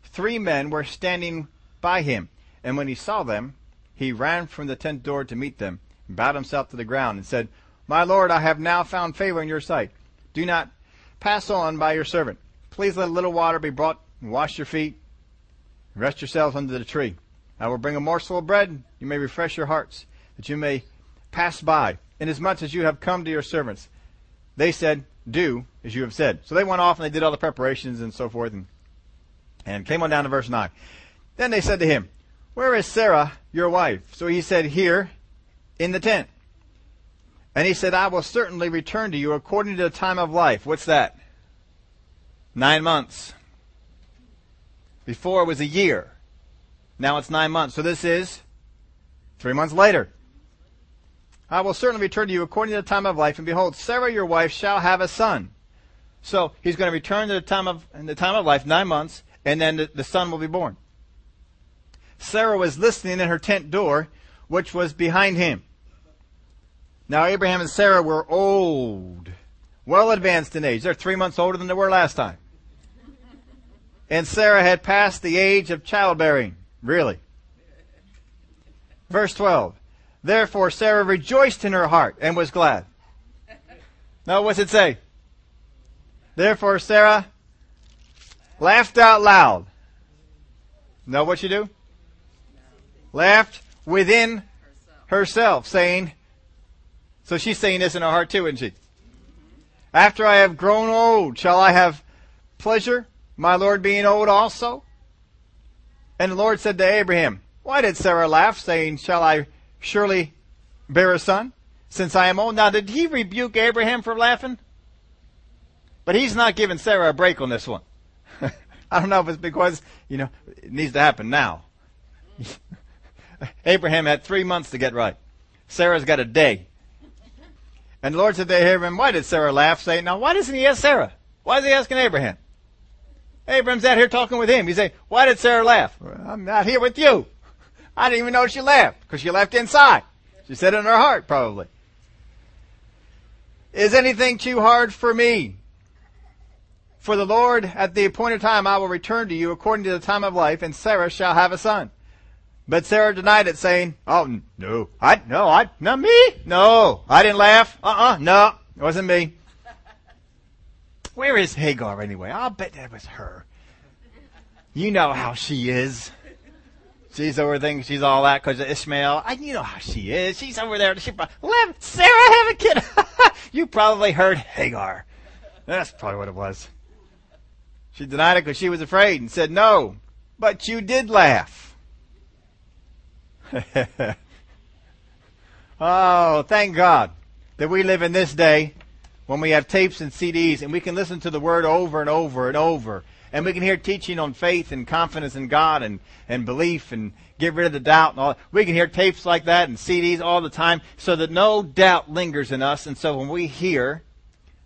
three men were standing by him. And when he saw them, he ran from the tent door to meet them, and bowed himself to the ground, and said, My Lord, I have now found favor in your sight. Do not pass on by your servant. Please let a little water be brought, and wash your feet, and rest yourselves under the tree. I will bring a morsel of bread, you may refresh your hearts, that you may pass by, inasmuch as you have come to your servants. They said, Do as you have said. So they went off and they did all the preparations and so forth, and, and came on down to verse 9. Then they said to him, Where is Sarah, your wife? So he said, Here, in the tent. And he said, I will certainly return to you according to the time of life. What's that? Nine months. Before it was a year. Now it's nine months. So this is three months later. I will certainly return to you according to the time of life, and behold, Sarah your wife shall have a son. So he's going to return to the time of the time of life, nine months, and then the, the son will be born. Sarah was listening in her tent door, which was behind him. Now Abraham and Sarah were old, well advanced in age. They're three months older than they were last time. And Sarah had passed the age of childbearing. Really. Verse 12. Therefore Sarah rejoiced in her heart and was glad. Now what's it say? Therefore Sarah laughed out loud. Know what you do? Laughed within herself, saying, so she's saying this in her heart too, isn't she? After I have grown old, shall I have pleasure, my Lord being old also? And the Lord said to Abraham, Why did Sarah laugh, saying, Shall I surely bear a son, since I am old. Now, did he rebuke Abraham for laughing? But he's not giving Sarah a break on this one. <laughs> I don't know if it's because, you know, it needs to happen now. <laughs> Abraham had three months to get right. Sarah's got a day. And the Lord said to Abraham, why did Sarah laugh, saying, now why doesn't he ask Sarah? Why is he asking Abraham? Abraham's out here talking with him. He's saying, why did Sarah laugh? I'm not here with you. I didn't even know she laughed because she left inside. She said it in her heart, probably. Is anything too hard for me? For the Lord, at the appointed time, I will return to you according to the time of life, and Sarah shall have a son. But Sarah denied it, saying, "Oh no, I no, I not me. No, I didn't laugh. Uh-uh, no, it wasn't me." Where is Hagar anyway? I'll bet that was her. You know how she is. She's over thinking she's all that because of Ishmael. I, you know how she is. She's over there. She probably, Sarah have a kid. <laughs> you probably heard Hagar. That's probably what it was. She denied it because she was afraid and said no. But you did laugh. <laughs> oh, thank God that we live in this day when we have tapes and CDs and we can listen to the word over and over and over and we can hear teaching on faith and confidence in God and, and belief and get rid of the doubt and all. We can hear tapes like that and CDs all the time so that no doubt lingers in us. And so when we hear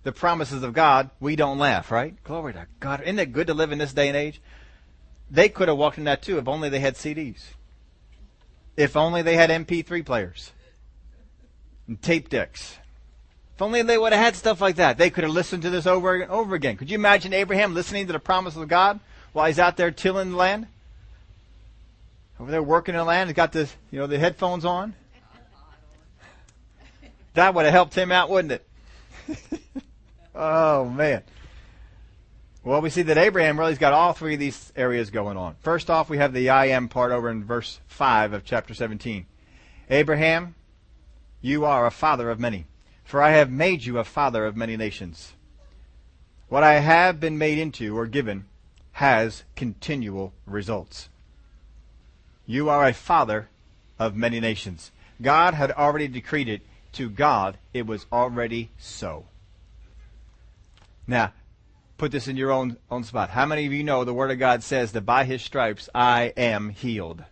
the promises of God, we don't laugh, right? Glory to God. Isn't it good to live in this day and age? They could have walked in that too if only they had CDs. If only they had MP3 players and tape decks. If only they would have had stuff like that. They could have listened to this over and over again. Could you imagine Abraham listening to the promise of God while he's out there tilling the land? Over there working in the land, he's got the you know the headphones on. That would have helped him out, wouldn't it? <laughs> oh man. Well, we see that Abraham really's got all three of these areas going on. First off, we have the I am part over in verse 5 of chapter 17. Abraham, you are a father of many, for I have made you a father of many nations. What I have been made into or given has continual results. You are a father of many nations. God had already decreed it. To God, it was already so. Now, put this in your own, own spot. How many of you know the Word of God says that by His stripes I am healed?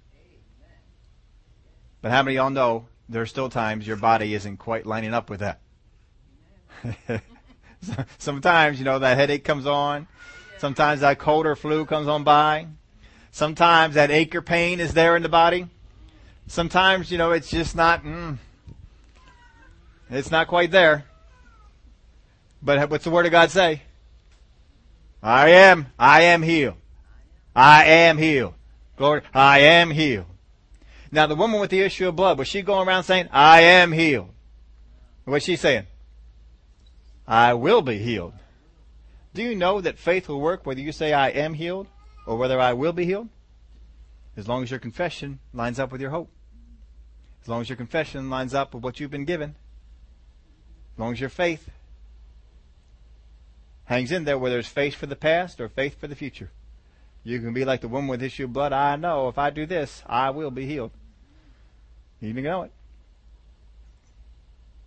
But how many of y'all know there are still times your body isn't quite lining up with that? <laughs> Sometimes, you know, that headache comes on. Sometimes that cold or flu comes on by. Sometimes that ache or pain is there in the body. Sometimes, you know, it's just not, mm, it's not quite there. But what's the Word of God say? I am, I am healed. I am healed. Glory, I am healed. Now the woman with the issue of blood, was she going around saying, I am healed? What's she saying? I will be healed. Do you know that faith will work whether you say I am healed or whether I will be healed? As long as your confession lines up with your hope. As long as your confession lines up with what you've been given. As long as your faith hangs in there, whether it's faith for the past or faith for the future. You can be like the woman with issue of blood. I know if I do this, I will be healed. You know it.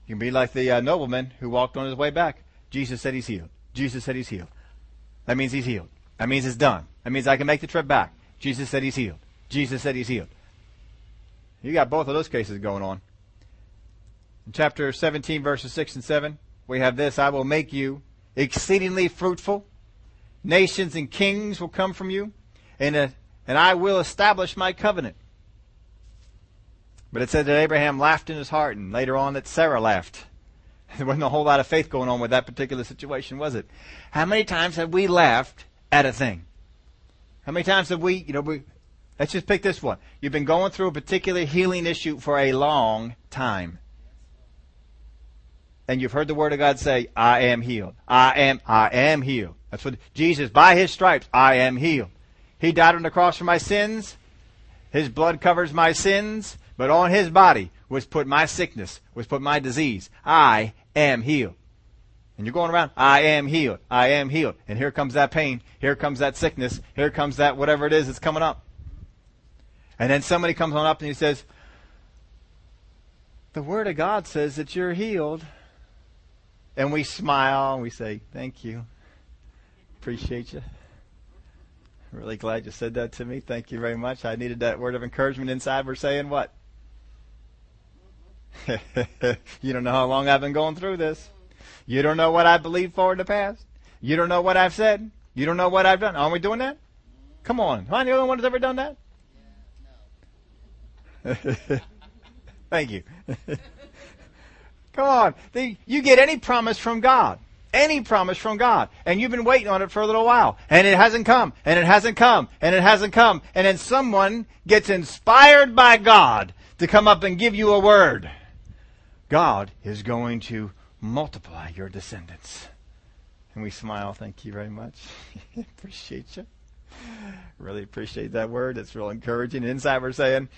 You can be like the uh, nobleman who walked on his way back. Jesus said he's healed. Jesus said he's healed. That means he's healed. That means it's done. That means I can make the trip back. Jesus said he's healed. Jesus said he's healed. You got both of those cases going on. In chapter 17, verses 6 and 7, we have this I will make you exceedingly fruitful. Nations and kings will come from you, and, uh, and I will establish my covenant. But it said that Abraham laughed in his heart, and later on that Sarah laughed. <laughs> There wasn't a whole lot of faith going on with that particular situation, was it? How many times have we laughed at a thing? How many times have we, you know, we, let's just pick this one. You've been going through a particular healing issue for a long time and you've heard the word of God say, I am healed. I am, I am healed. That's what Jesus, by his stripes, I am healed. He died on the cross for my sins. His blood covers my sins, but on his body was put my sickness, was put my disease. I am healed. And you're going around, I am healed. I am healed. And here comes that pain. Here comes that sickness. Here comes that whatever it is that's coming up. And then somebody comes on up and he says, the word of God says that you're healed. And we smile and we say, Thank you. Appreciate you. Really glad you said that to me. Thank you very much. I needed that word of encouragement inside. We're saying what? <laughs> you don't know how long I've been going through this. You don't know what I believed for in the past. You don't know what I've said. You don't know what I've done. Aren't we doing that? Come on. Am I the only one that's ever done that? <laughs> Thank you. <laughs> Come on. you get any promise from God. Any promise from God. And you've been waiting on it for a little while. And it hasn't come. And it hasn't come. And it hasn't come. And then someone gets inspired by God to come up and give you a word. God is going to multiply your descendants. And we smile. Thank you very much. <laughs> Appreciate you. Really appreciate that word. It's real encouraging. Inside we're saying,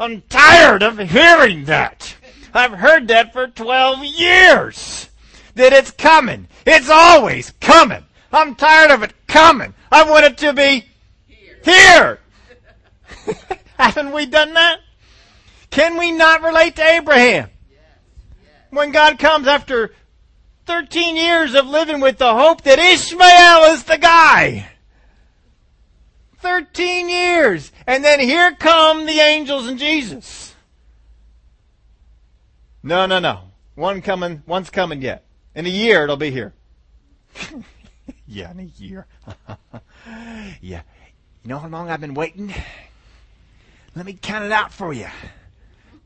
I'm tired of hearing that. I've heard that for 12 years. That it's coming. It's always coming. I'm tired of it coming. I want it to be here. here. <laughs> Haven't we done that? Can we not relate to Abraham? When God comes after 13 years of living with the hope that Ishmael is the guy. 13 years. And then here come the angels and Jesus. No, no, no. One coming, one's coming yet. In a year it'll be here. <laughs> yeah, in a year. <laughs> yeah. You know how long I've been waiting? Let me count it out for you.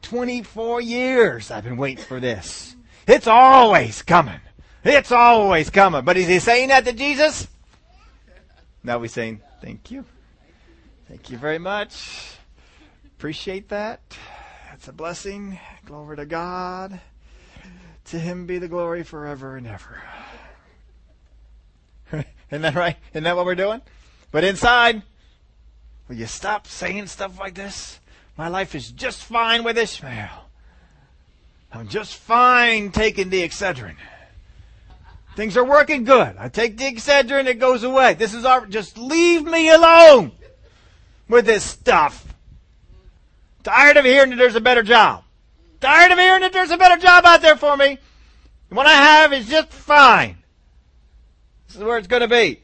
24 years I've been waiting for this. It's always coming. It's always coming. But is he saying that to Jesus? Now we're saying, thank you. Thank you very much. Appreciate that. That's a blessing. Glory to God. To him be the glory forever and ever. <laughs> Isn't that right? Isn't that what we're doing? But inside, will you stop saying stuff like this? My life is just fine with Ishmael. I'm just fine taking the Excedrin. Things are working good. I take the Excedrin, it goes away. This is our, just leave me alone with this stuff. Tired of hearing that there's a better job. Tired of hearing that there's a better job out there for me. what I have is just fine. This is where it's going to be.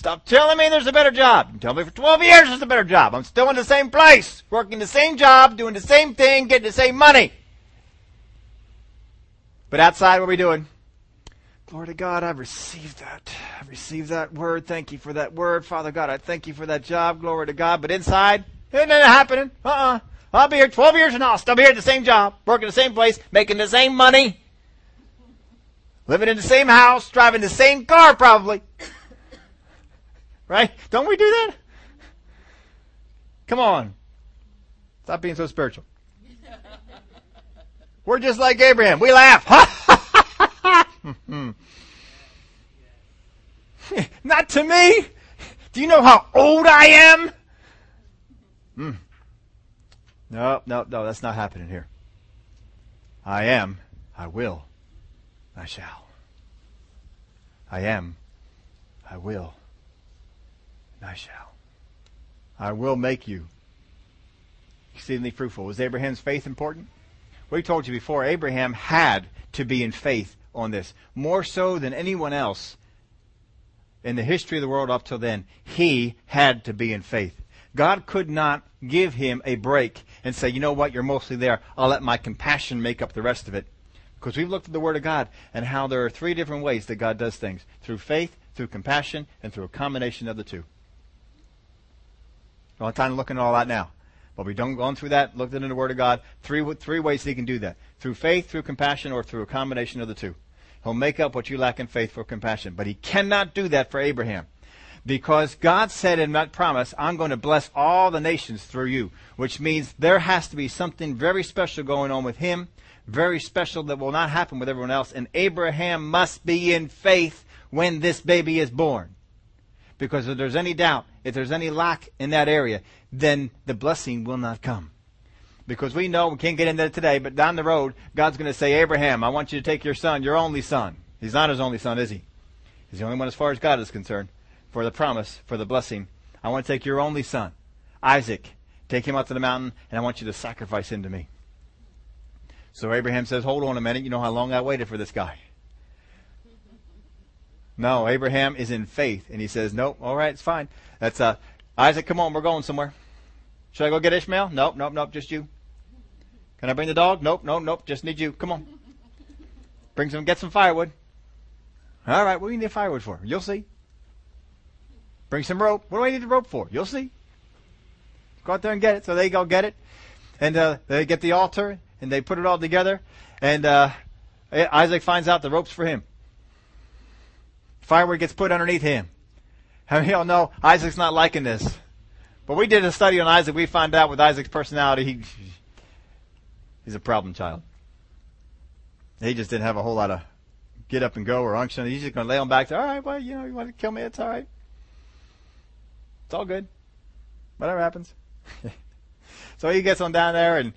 Stop telling me there's a better job. You tell me for 12 years there's a better job. I'm still in the same place, working the same job, doing the same thing, getting the same money. But outside, what are we doing? Glory to God, I've received that. I've received that word. Thank you for that word. Father God, I thank you for that job. Glory to God. But inside, it ain't happening. Uh-uh. I'll be here 12 years and I'll still be here at the same job, working the same place, making the same money, living in the same house, driving the same car probably. Right? Don't we do that? Come on. Stop being so spiritual. <laughs> We're just like Abraham. We laugh. <laughs> Not to me. Do you know how old I am? Mm. No, no, no, that's not happening here. I am, I will, I shall. I am, I will, I shall. I will make you exceedingly fruitful. Was Abraham's faith important? We told you before, Abraham had to be in faith on this. More so than anyone else in the history of the world up till then, he had to be in faith. God could not give him a break and say, you know what, you're mostly there. I'll let my compassion make up the rest of it. Because we've looked at the Word of God and how there are three different ways that God does things through faith, through compassion, and through a combination of the two. Don't have time to look into all that now. But we don't gone through that, looked into the Word of God. Three, three ways He can do that. Through faith, through compassion, or through a combination of the two. He'll make up what you lack in faith for compassion. But He cannot do that for Abraham. Because God said in that promise, I'm going to bless all the nations through you. Which means there has to be something very special going on with Him. Very special that will not happen with everyone else. And Abraham must be in faith when this baby is born. Because if there's any doubt, if there's any lack in that area, then the blessing will not come. Because we know, we can't get into it today, but down the road, God's going to say, Abraham, I want you to take your son, your only son. He's not his only son, is he? He's the only one as far as God is concerned, for the promise, for the blessing. I want to take your only son, Isaac, take him out to the mountain, and I want you to sacrifice him to me. So Abraham says, hold on a minute, you know how long I waited for this guy. No, Abraham is in faith, and he says, nope, all right, it's fine. That's uh, Isaac, come on, we're going somewhere. Should I go get Ishmael? Nope, nope, nope, just you. Can I bring the dog? Nope, nope, nope, just need you. Come on. Bring some, get some firewood. All right, what do you need firewood for? You'll see. Bring some rope. What do I need the rope for? You'll see. Go out there and get it. So they go get it, and uh, they get the altar and they put it all together. And uh, Isaac finds out the rope's for him. Firewood gets put underneath him. How many of y'all know Isaac's not liking this? But we did a study on Isaac. We found out with Isaac's personality, he, he's a problem child. He just didn't have a whole lot of get up and go or unction. He's just going to lay on back. Say, all right, well, you know, you want to kill me? It's all right. It's all good. Whatever happens. <laughs> so he gets on down there and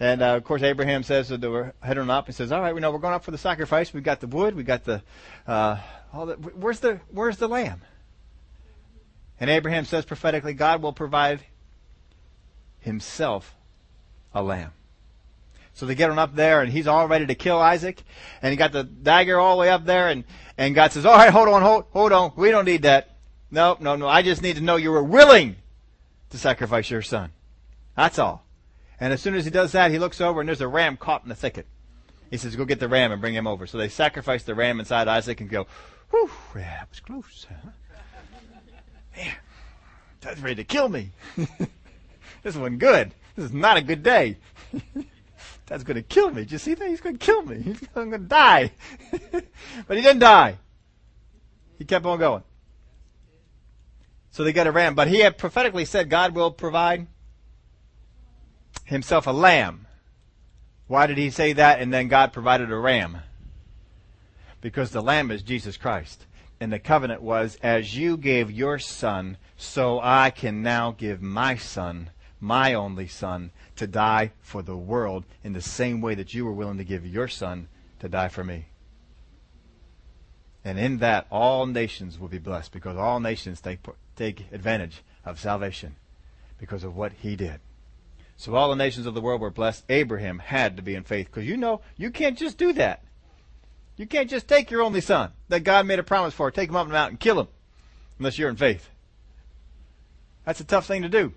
and uh, of course, Abraham says that we're heading up. He says, "All right, we know we're going up for the sacrifice. We've got the wood. We got the, uh, all the. Where's the Where's the lamb?" And Abraham says prophetically, God will provide himself a lamb. So they get him up there and he's all ready to kill Isaac. And he got the dagger all the way up there and, and God says, all right, hold on, hold, hold on. We don't need that. No, no, no. I just need to know you were willing to sacrifice your son. That's all. And as soon as he does that, he looks over and there's a ram caught in the thicket. He says, go get the ram and bring him over. So they sacrifice the ram inside Isaac and go, whew, yeah, that was close. Huh? Man, that's ready to kill me. <laughs> this wasn't good. This is not a good day. <laughs> that's going to kill me. Did you see that? He's going to kill me. He's going to die. <laughs> but he didn't die. He kept on going. So they got a ram. But he had prophetically said God will provide himself a lamb. Why did he say that and then God provided a ram? Because the lamb is Jesus Christ. And the covenant was, as you gave your son, so I can now give my son, my only son, to die for the world in the same way that you were willing to give your son to die for me. And in that, all nations will be blessed because all nations take, take advantage of salvation because of what he did. So all the nations of the world were blessed. Abraham had to be in faith because you know you can't just do that. You can't just take your only son that God made a promise for, take him up on the mountain and kill him unless you're in faith. That's a tough thing to do.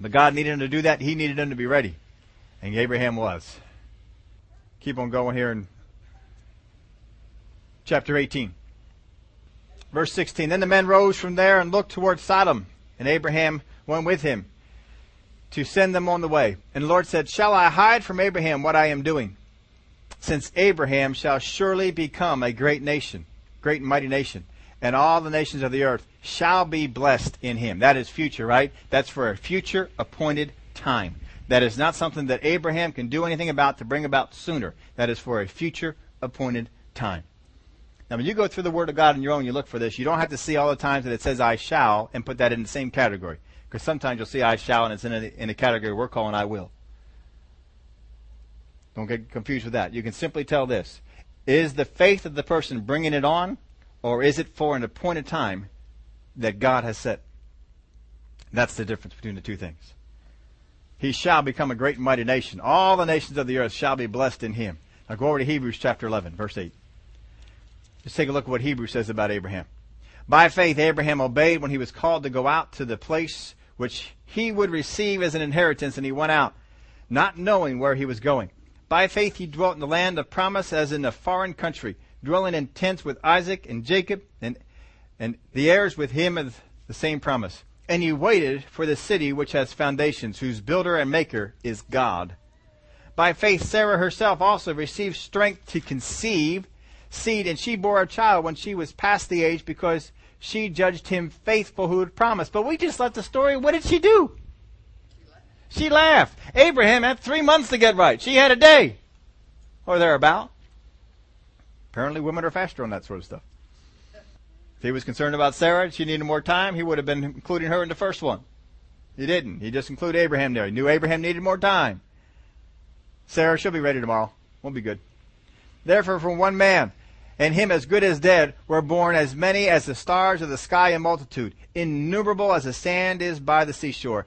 But God needed him to do that. He needed him to be ready. And Abraham was. Keep on going here in chapter 18. Verse 16. Then the men rose from there and looked toward Sodom, and Abraham went with him to send them on the way. And the Lord said, Shall I hide from Abraham what I am doing? Since Abraham shall surely become a great nation, great and mighty nation, and all the nations of the earth shall be blessed in him. That is future, right? That's for a future appointed time. That is not something that Abraham can do anything about to bring about sooner. That is for a future appointed time. Now, when you go through the Word of God on your own, you look for this. You don't have to see all the times that it says "I shall" and put that in the same category. Because sometimes you'll see I shall and it's in a, in a category we're calling I will. Don't get confused with that. You can simply tell this. Is the faith of the person bringing it on, or is it for an appointed time that God has set? That's the difference between the two things. He shall become a great and mighty nation. All the nations of the earth shall be blessed in him. Now go over to Hebrews chapter 11, verse 8. Just take a look at what Hebrews says about Abraham. By faith, Abraham obeyed when he was called to go out to the place which he would receive as an inheritance, and he went out, not knowing where he was going. By faith, he dwelt in the land of promise as in a foreign country, dwelling in tents with Isaac and Jacob, and, and the heirs with him of the same promise. And he waited for the city which has foundations, whose builder and maker is God. By faith, Sarah herself also received strength to conceive seed, and she bore a child when she was past the age because she judged him faithful who had promised. But we just left the story. What did she do? She laughed. Abraham had three months to get right. She had a day. Or thereabout. Apparently women are faster on that sort of stuff. If he was concerned about Sarah, she needed more time, he would have been including her in the first one. He didn't. He just included Abraham there. He knew Abraham needed more time. Sarah, she'll be ready tomorrow. Won't be good. Therefore, from one man, and him as good as dead were born as many as the stars of the sky in multitude, innumerable as the sand is by the seashore.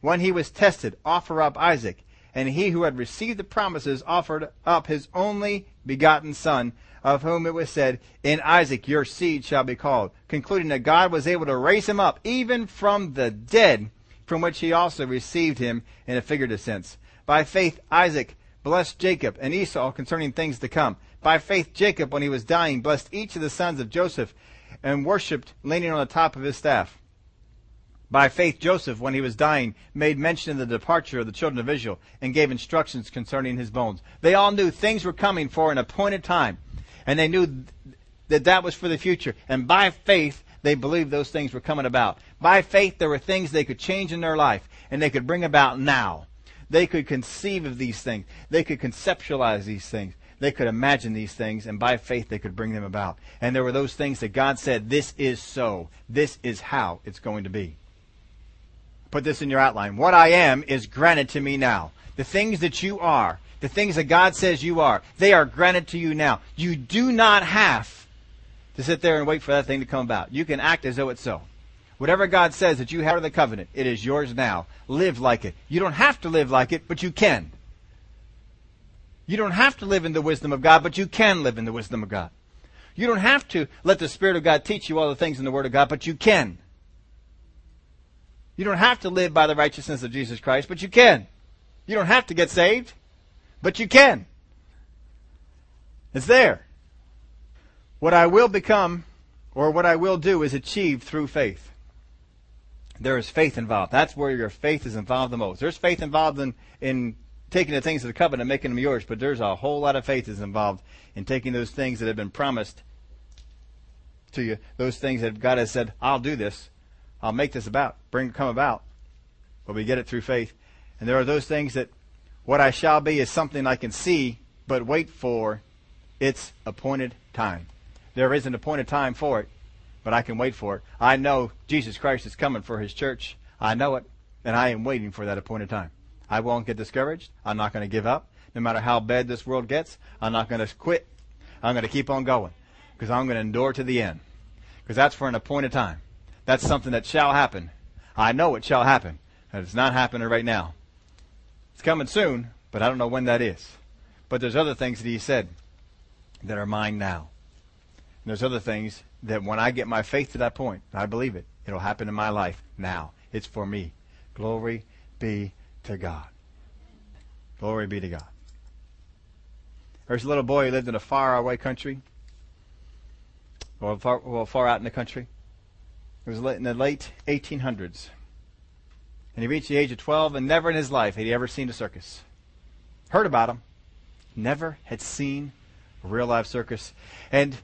when he was tested, offer up Isaac, and he who had received the promises offered up his only begotten son, of whom it was said, In Isaac your seed shall be called, concluding that God was able to raise him up even from the dead, from which he also received him in a figurative sense. By faith, Isaac blessed Jacob and Esau concerning things to come. By faith, Jacob, when he was dying, blessed each of the sons of Joseph and worshipped leaning on the top of his staff. By faith, Joseph, when he was dying, made mention of the departure of the children of Israel and gave instructions concerning his bones. They all knew things were coming for an appointed time, and they knew that that was for the future. And by faith, they believed those things were coming about. By faith, there were things they could change in their life, and they could bring about now. They could conceive of these things. They could conceptualize these things. They could imagine these things, and by faith they could bring them about. And there were those things that God said, This is so. This is how it's going to be. Put this in your outline. What I am is granted to me now. The things that you are, the things that God says you are, they are granted to you now. You do not have to sit there and wait for that thing to come about. You can act as though it's so. Whatever God says that you have in the covenant, it is yours now. Live like it. You don't have to live like it, but you can. You don't have to live in the wisdom of God, but you can live in the wisdom of God. You don't have to let the Spirit of God teach you all the things in the Word of God, but you can. You don't have to live by the righteousness of Jesus Christ, but you can. You don't have to get saved, but you can. It's there. What I will become, or what I will do, is achieved through faith. There is faith involved. That's where your faith is involved the most. There's faith involved in, in taking the things of the covenant and making them yours, but there's a whole lot of faith is involved in taking those things that have been promised to you, those things that God has said, I'll do this, I'll make this about, bring come about. But we get it through faith. And there are those things that what I shall be is something I can see, but wait for its appointed time. There is an appointed time for it, but I can wait for it. I know Jesus Christ is coming for his church. I know it, and I am waiting for that appointed time. I won't get discouraged. I'm not going to give up. No matter how bad this world gets, I'm not going to quit. I'm going to keep on going because I'm going to endure to the end because that's for an appointed time. That's something that shall happen. I know it shall happen. And it's not happening right now. It's coming soon, but I don't know when that is. But there's other things that he said that are mine now. And there's other things that when I get my faith to that point, I believe it, it'll happen in my life now. It's for me. Glory be to God. Glory be to God. There's a little boy who lived in a far away country, or far, well, far out in the country. It was in the late 1800s. And he reached the age of 12, and never in his life had he ever seen a circus. Heard about them, never had seen a real live circus. And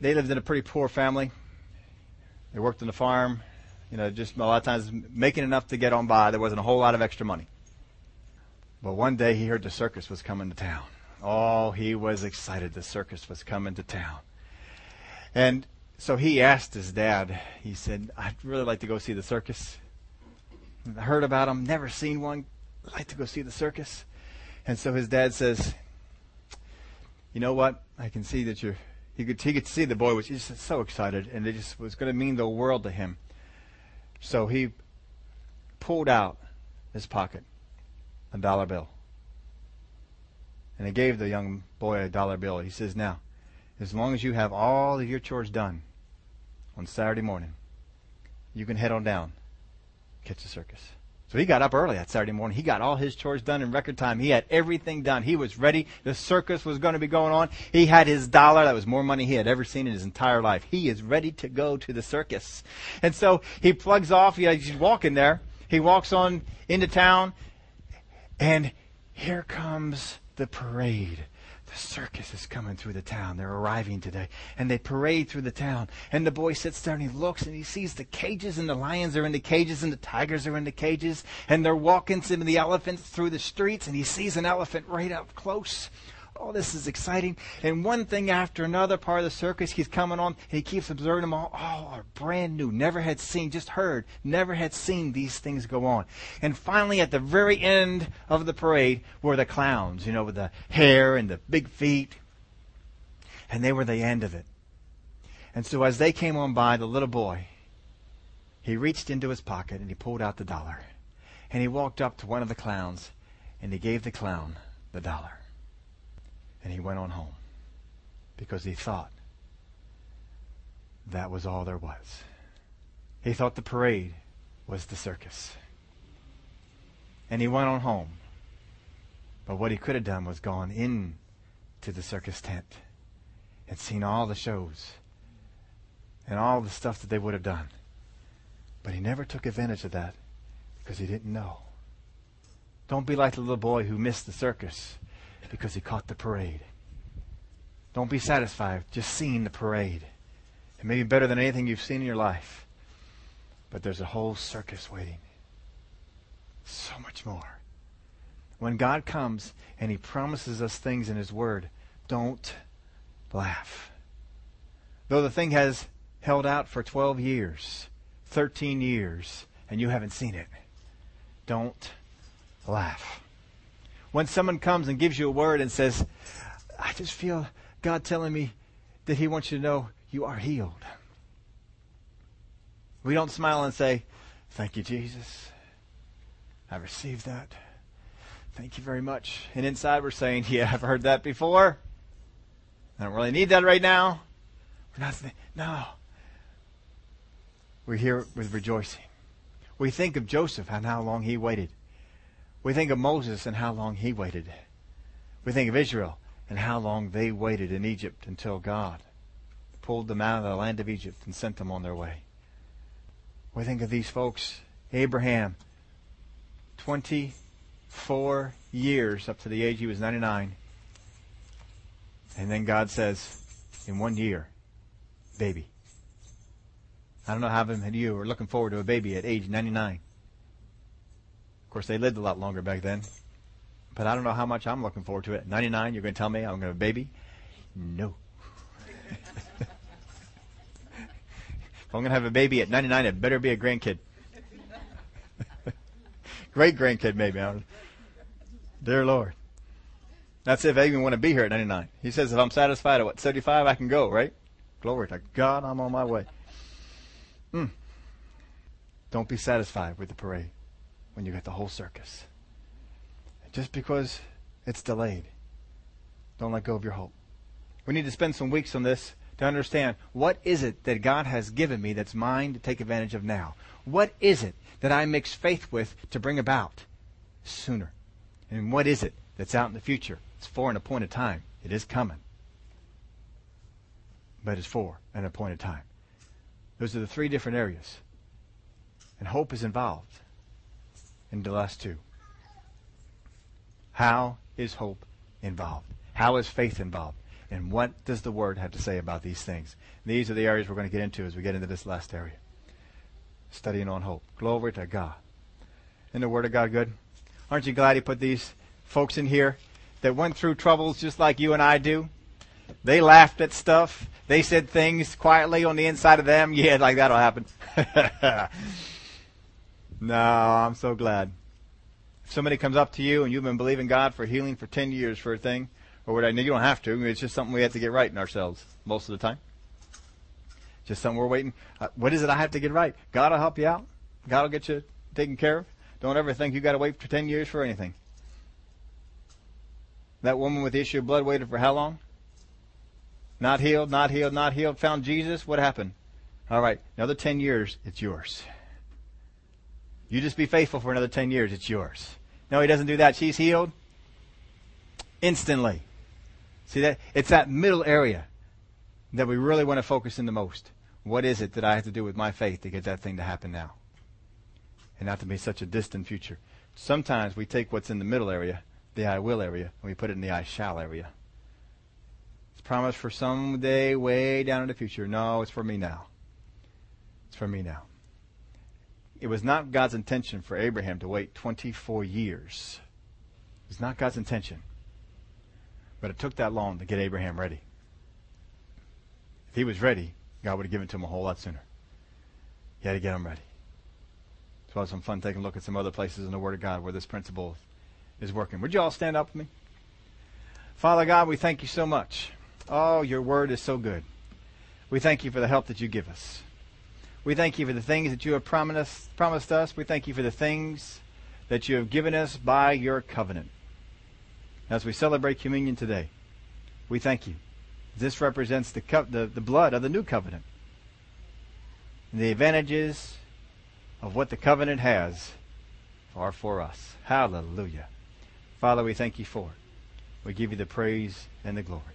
they lived in a pretty poor family. They worked on the farm you know, just a lot of times making enough to get on by. There wasn't a whole lot of extra money. But one day he heard the circus was coming to town. Oh, he was excited the circus was coming to town. And so he asked his dad, he said, I'd really like to go see the circus. I heard about them, never seen one. I'd like to go see the circus. And so his dad says, You know what? I can see that you're. He could, he could see the boy was just so excited, and it just was going to mean the world to him. So he pulled out his pocket a dollar bill. And he gave the young boy a dollar bill. He says, Now, as long as you have all of your chores done on Saturday morning, you can head on down, catch the circus. So he got up early that Saturday morning. He got all his chores done in record time. He had everything done. He was ready. The circus was going to be going on. He had his dollar. That was more money he had ever seen in his entire life. He is ready to go to the circus. And so he plugs off. He's walking there. He walks on into town. And here comes the parade the circus is coming through the town. They're arriving today. And they parade through the town. And the boy sits there and he looks and he sees the cages and the lions are in the cages and the tigers are in the cages. And they're walking some of the elephants through the streets and he sees an elephant right up close. Oh, this is exciting. And one thing after another part of the circus he's coming on, and he keeps observing them all. All are brand new. Never had seen, just heard, never had seen these things go on. And finally, at the very end of the parade were the clowns, you know, with the hair and the big feet. And they were the end of it. And so as they came on by, the little boy, he reached into his pocket and he pulled out the dollar. And he walked up to one of the clowns and he gave the clown the dollar. And he went on home because he thought that was all there was. He thought the parade was the circus. And he went on home. But what he could have done was gone in to the circus tent and seen all the shows and all the stuff that they would have done. But he never took advantage of that because he didn't know. Don't be like the little boy who missed the circus because he caught the parade. Don't be satisfied just seeing the parade. It may be better than anything you've seen in your life, but there's a whole circus waiting. so much more. When God comes and He promises us things in His Word, don't laugh. Though the thing has held out for 12 years, 13 years, and you haven't seen it, don't laugh. When someone comes and gives you a word and says, I just feel God telling me that He wants you to know you are healed. We don't smile and say, Thank you, Jesus. I received that. Thank you very much. And inside we're saying, Yeah, I've heard that before. I don't really need that right now. We're not, no. We're here with rejoicing. We think of Joseph and how long he waited. We think of Moses and how long he waited. We think of Israel and how long they waited in Egypt until God pulled them out of the land of Egypt and sent them on their way. We think of these folks, Abraham, 24 years up to the age he was 99. And then God says, in one year, baby. I don't know how many of you are looking forward to a baby at age 99. Of course, they lived a lot longer back then. But I don't know how much I'm looking forward to it. 99, you're going to tell me I'm going to have a baby? No. <laughs> if I'm going to have a baby at 99, it better be a grandkid. <laughs> Great grandkid, maybe. Dear Lord. That's if I even want to be here at 99. He says if I'm satisfied at what, 75, I can go, right? Glory to God, I'm on my way. Mm. Don't be satisfied with the parade when you get the whole circus. Just because it's delayed, don't let go of your hope. We need to spend some weeks on this to understand what is it that God has given me that's mine to take advantage of now? What is it that I mix faith with to bring about sooner? And what is it that's out in the future? It's for an appointed time. It is coming. But it's for an appointed time. Those are the three different areas. And hope is involved in the last two. How is hope involved? How is faith involved? And what does the Word have to say about these things? These are the areas we're going to get into as we get into this last area. Studying on hope. Glory to God. Isn't the Word of God good? Aren't you glad He put these folks in here that went through troubles just like you and I do? They laughed at stuff. They said things quietly on the inside of them. Yeah, like that'll happen. <laughs> no, I'm so glad. If somebody comes up to you and you've been believing God for healing for 10 years for a thing, or what I know, you don't have to. It's just something we have to get right in ourselves most of the time. Just something we're waiting. Uh, what is it I have to get right? God will help you out. God will get you taken care of. Don't ever think you got to wait for 10 years for anything. That woman with the issue of blood waited for how long? Not healed, not healed, not healed. Found Jesus. What happened? All right, another 10 years, it's yours. You just be faithful for another 10 years, it's yours. No, he doesn't do that. She's healed instantly. See that? It's that middle area that we really want to focus in the most. What is it that I have to do with my faith to get that thing to happen now? And not to be such a distant future. Sometimes we take what's in the middle area, the I will area, and we put it in the I shall area It's promised for someday way down in the future. No, it's for me now. It's for me now. It was not God's intention for Abraham to wait 24 years. It was not God's intention. But it took that long to get Abraham ready. If he was ready, God would have given to him a whole lot sooner. He had to get him ready. So it was some fun taking a look at some other places in the Word of God where this principle is working. Would you all stand up with me? Father God, we thank you so much. Oh, your word is so good. We thank you for the help that you give us. We thank you for the things that you have promised, promised us. We thank you for the things that you have given us by your covenant. As we celebrate communion today, we thank you. This represents the, co- the, the blood of the new covenant. And the advantages of what the covenant has are for us. Hallelujah. Father, we thank you for it. We give you the praise and the glory.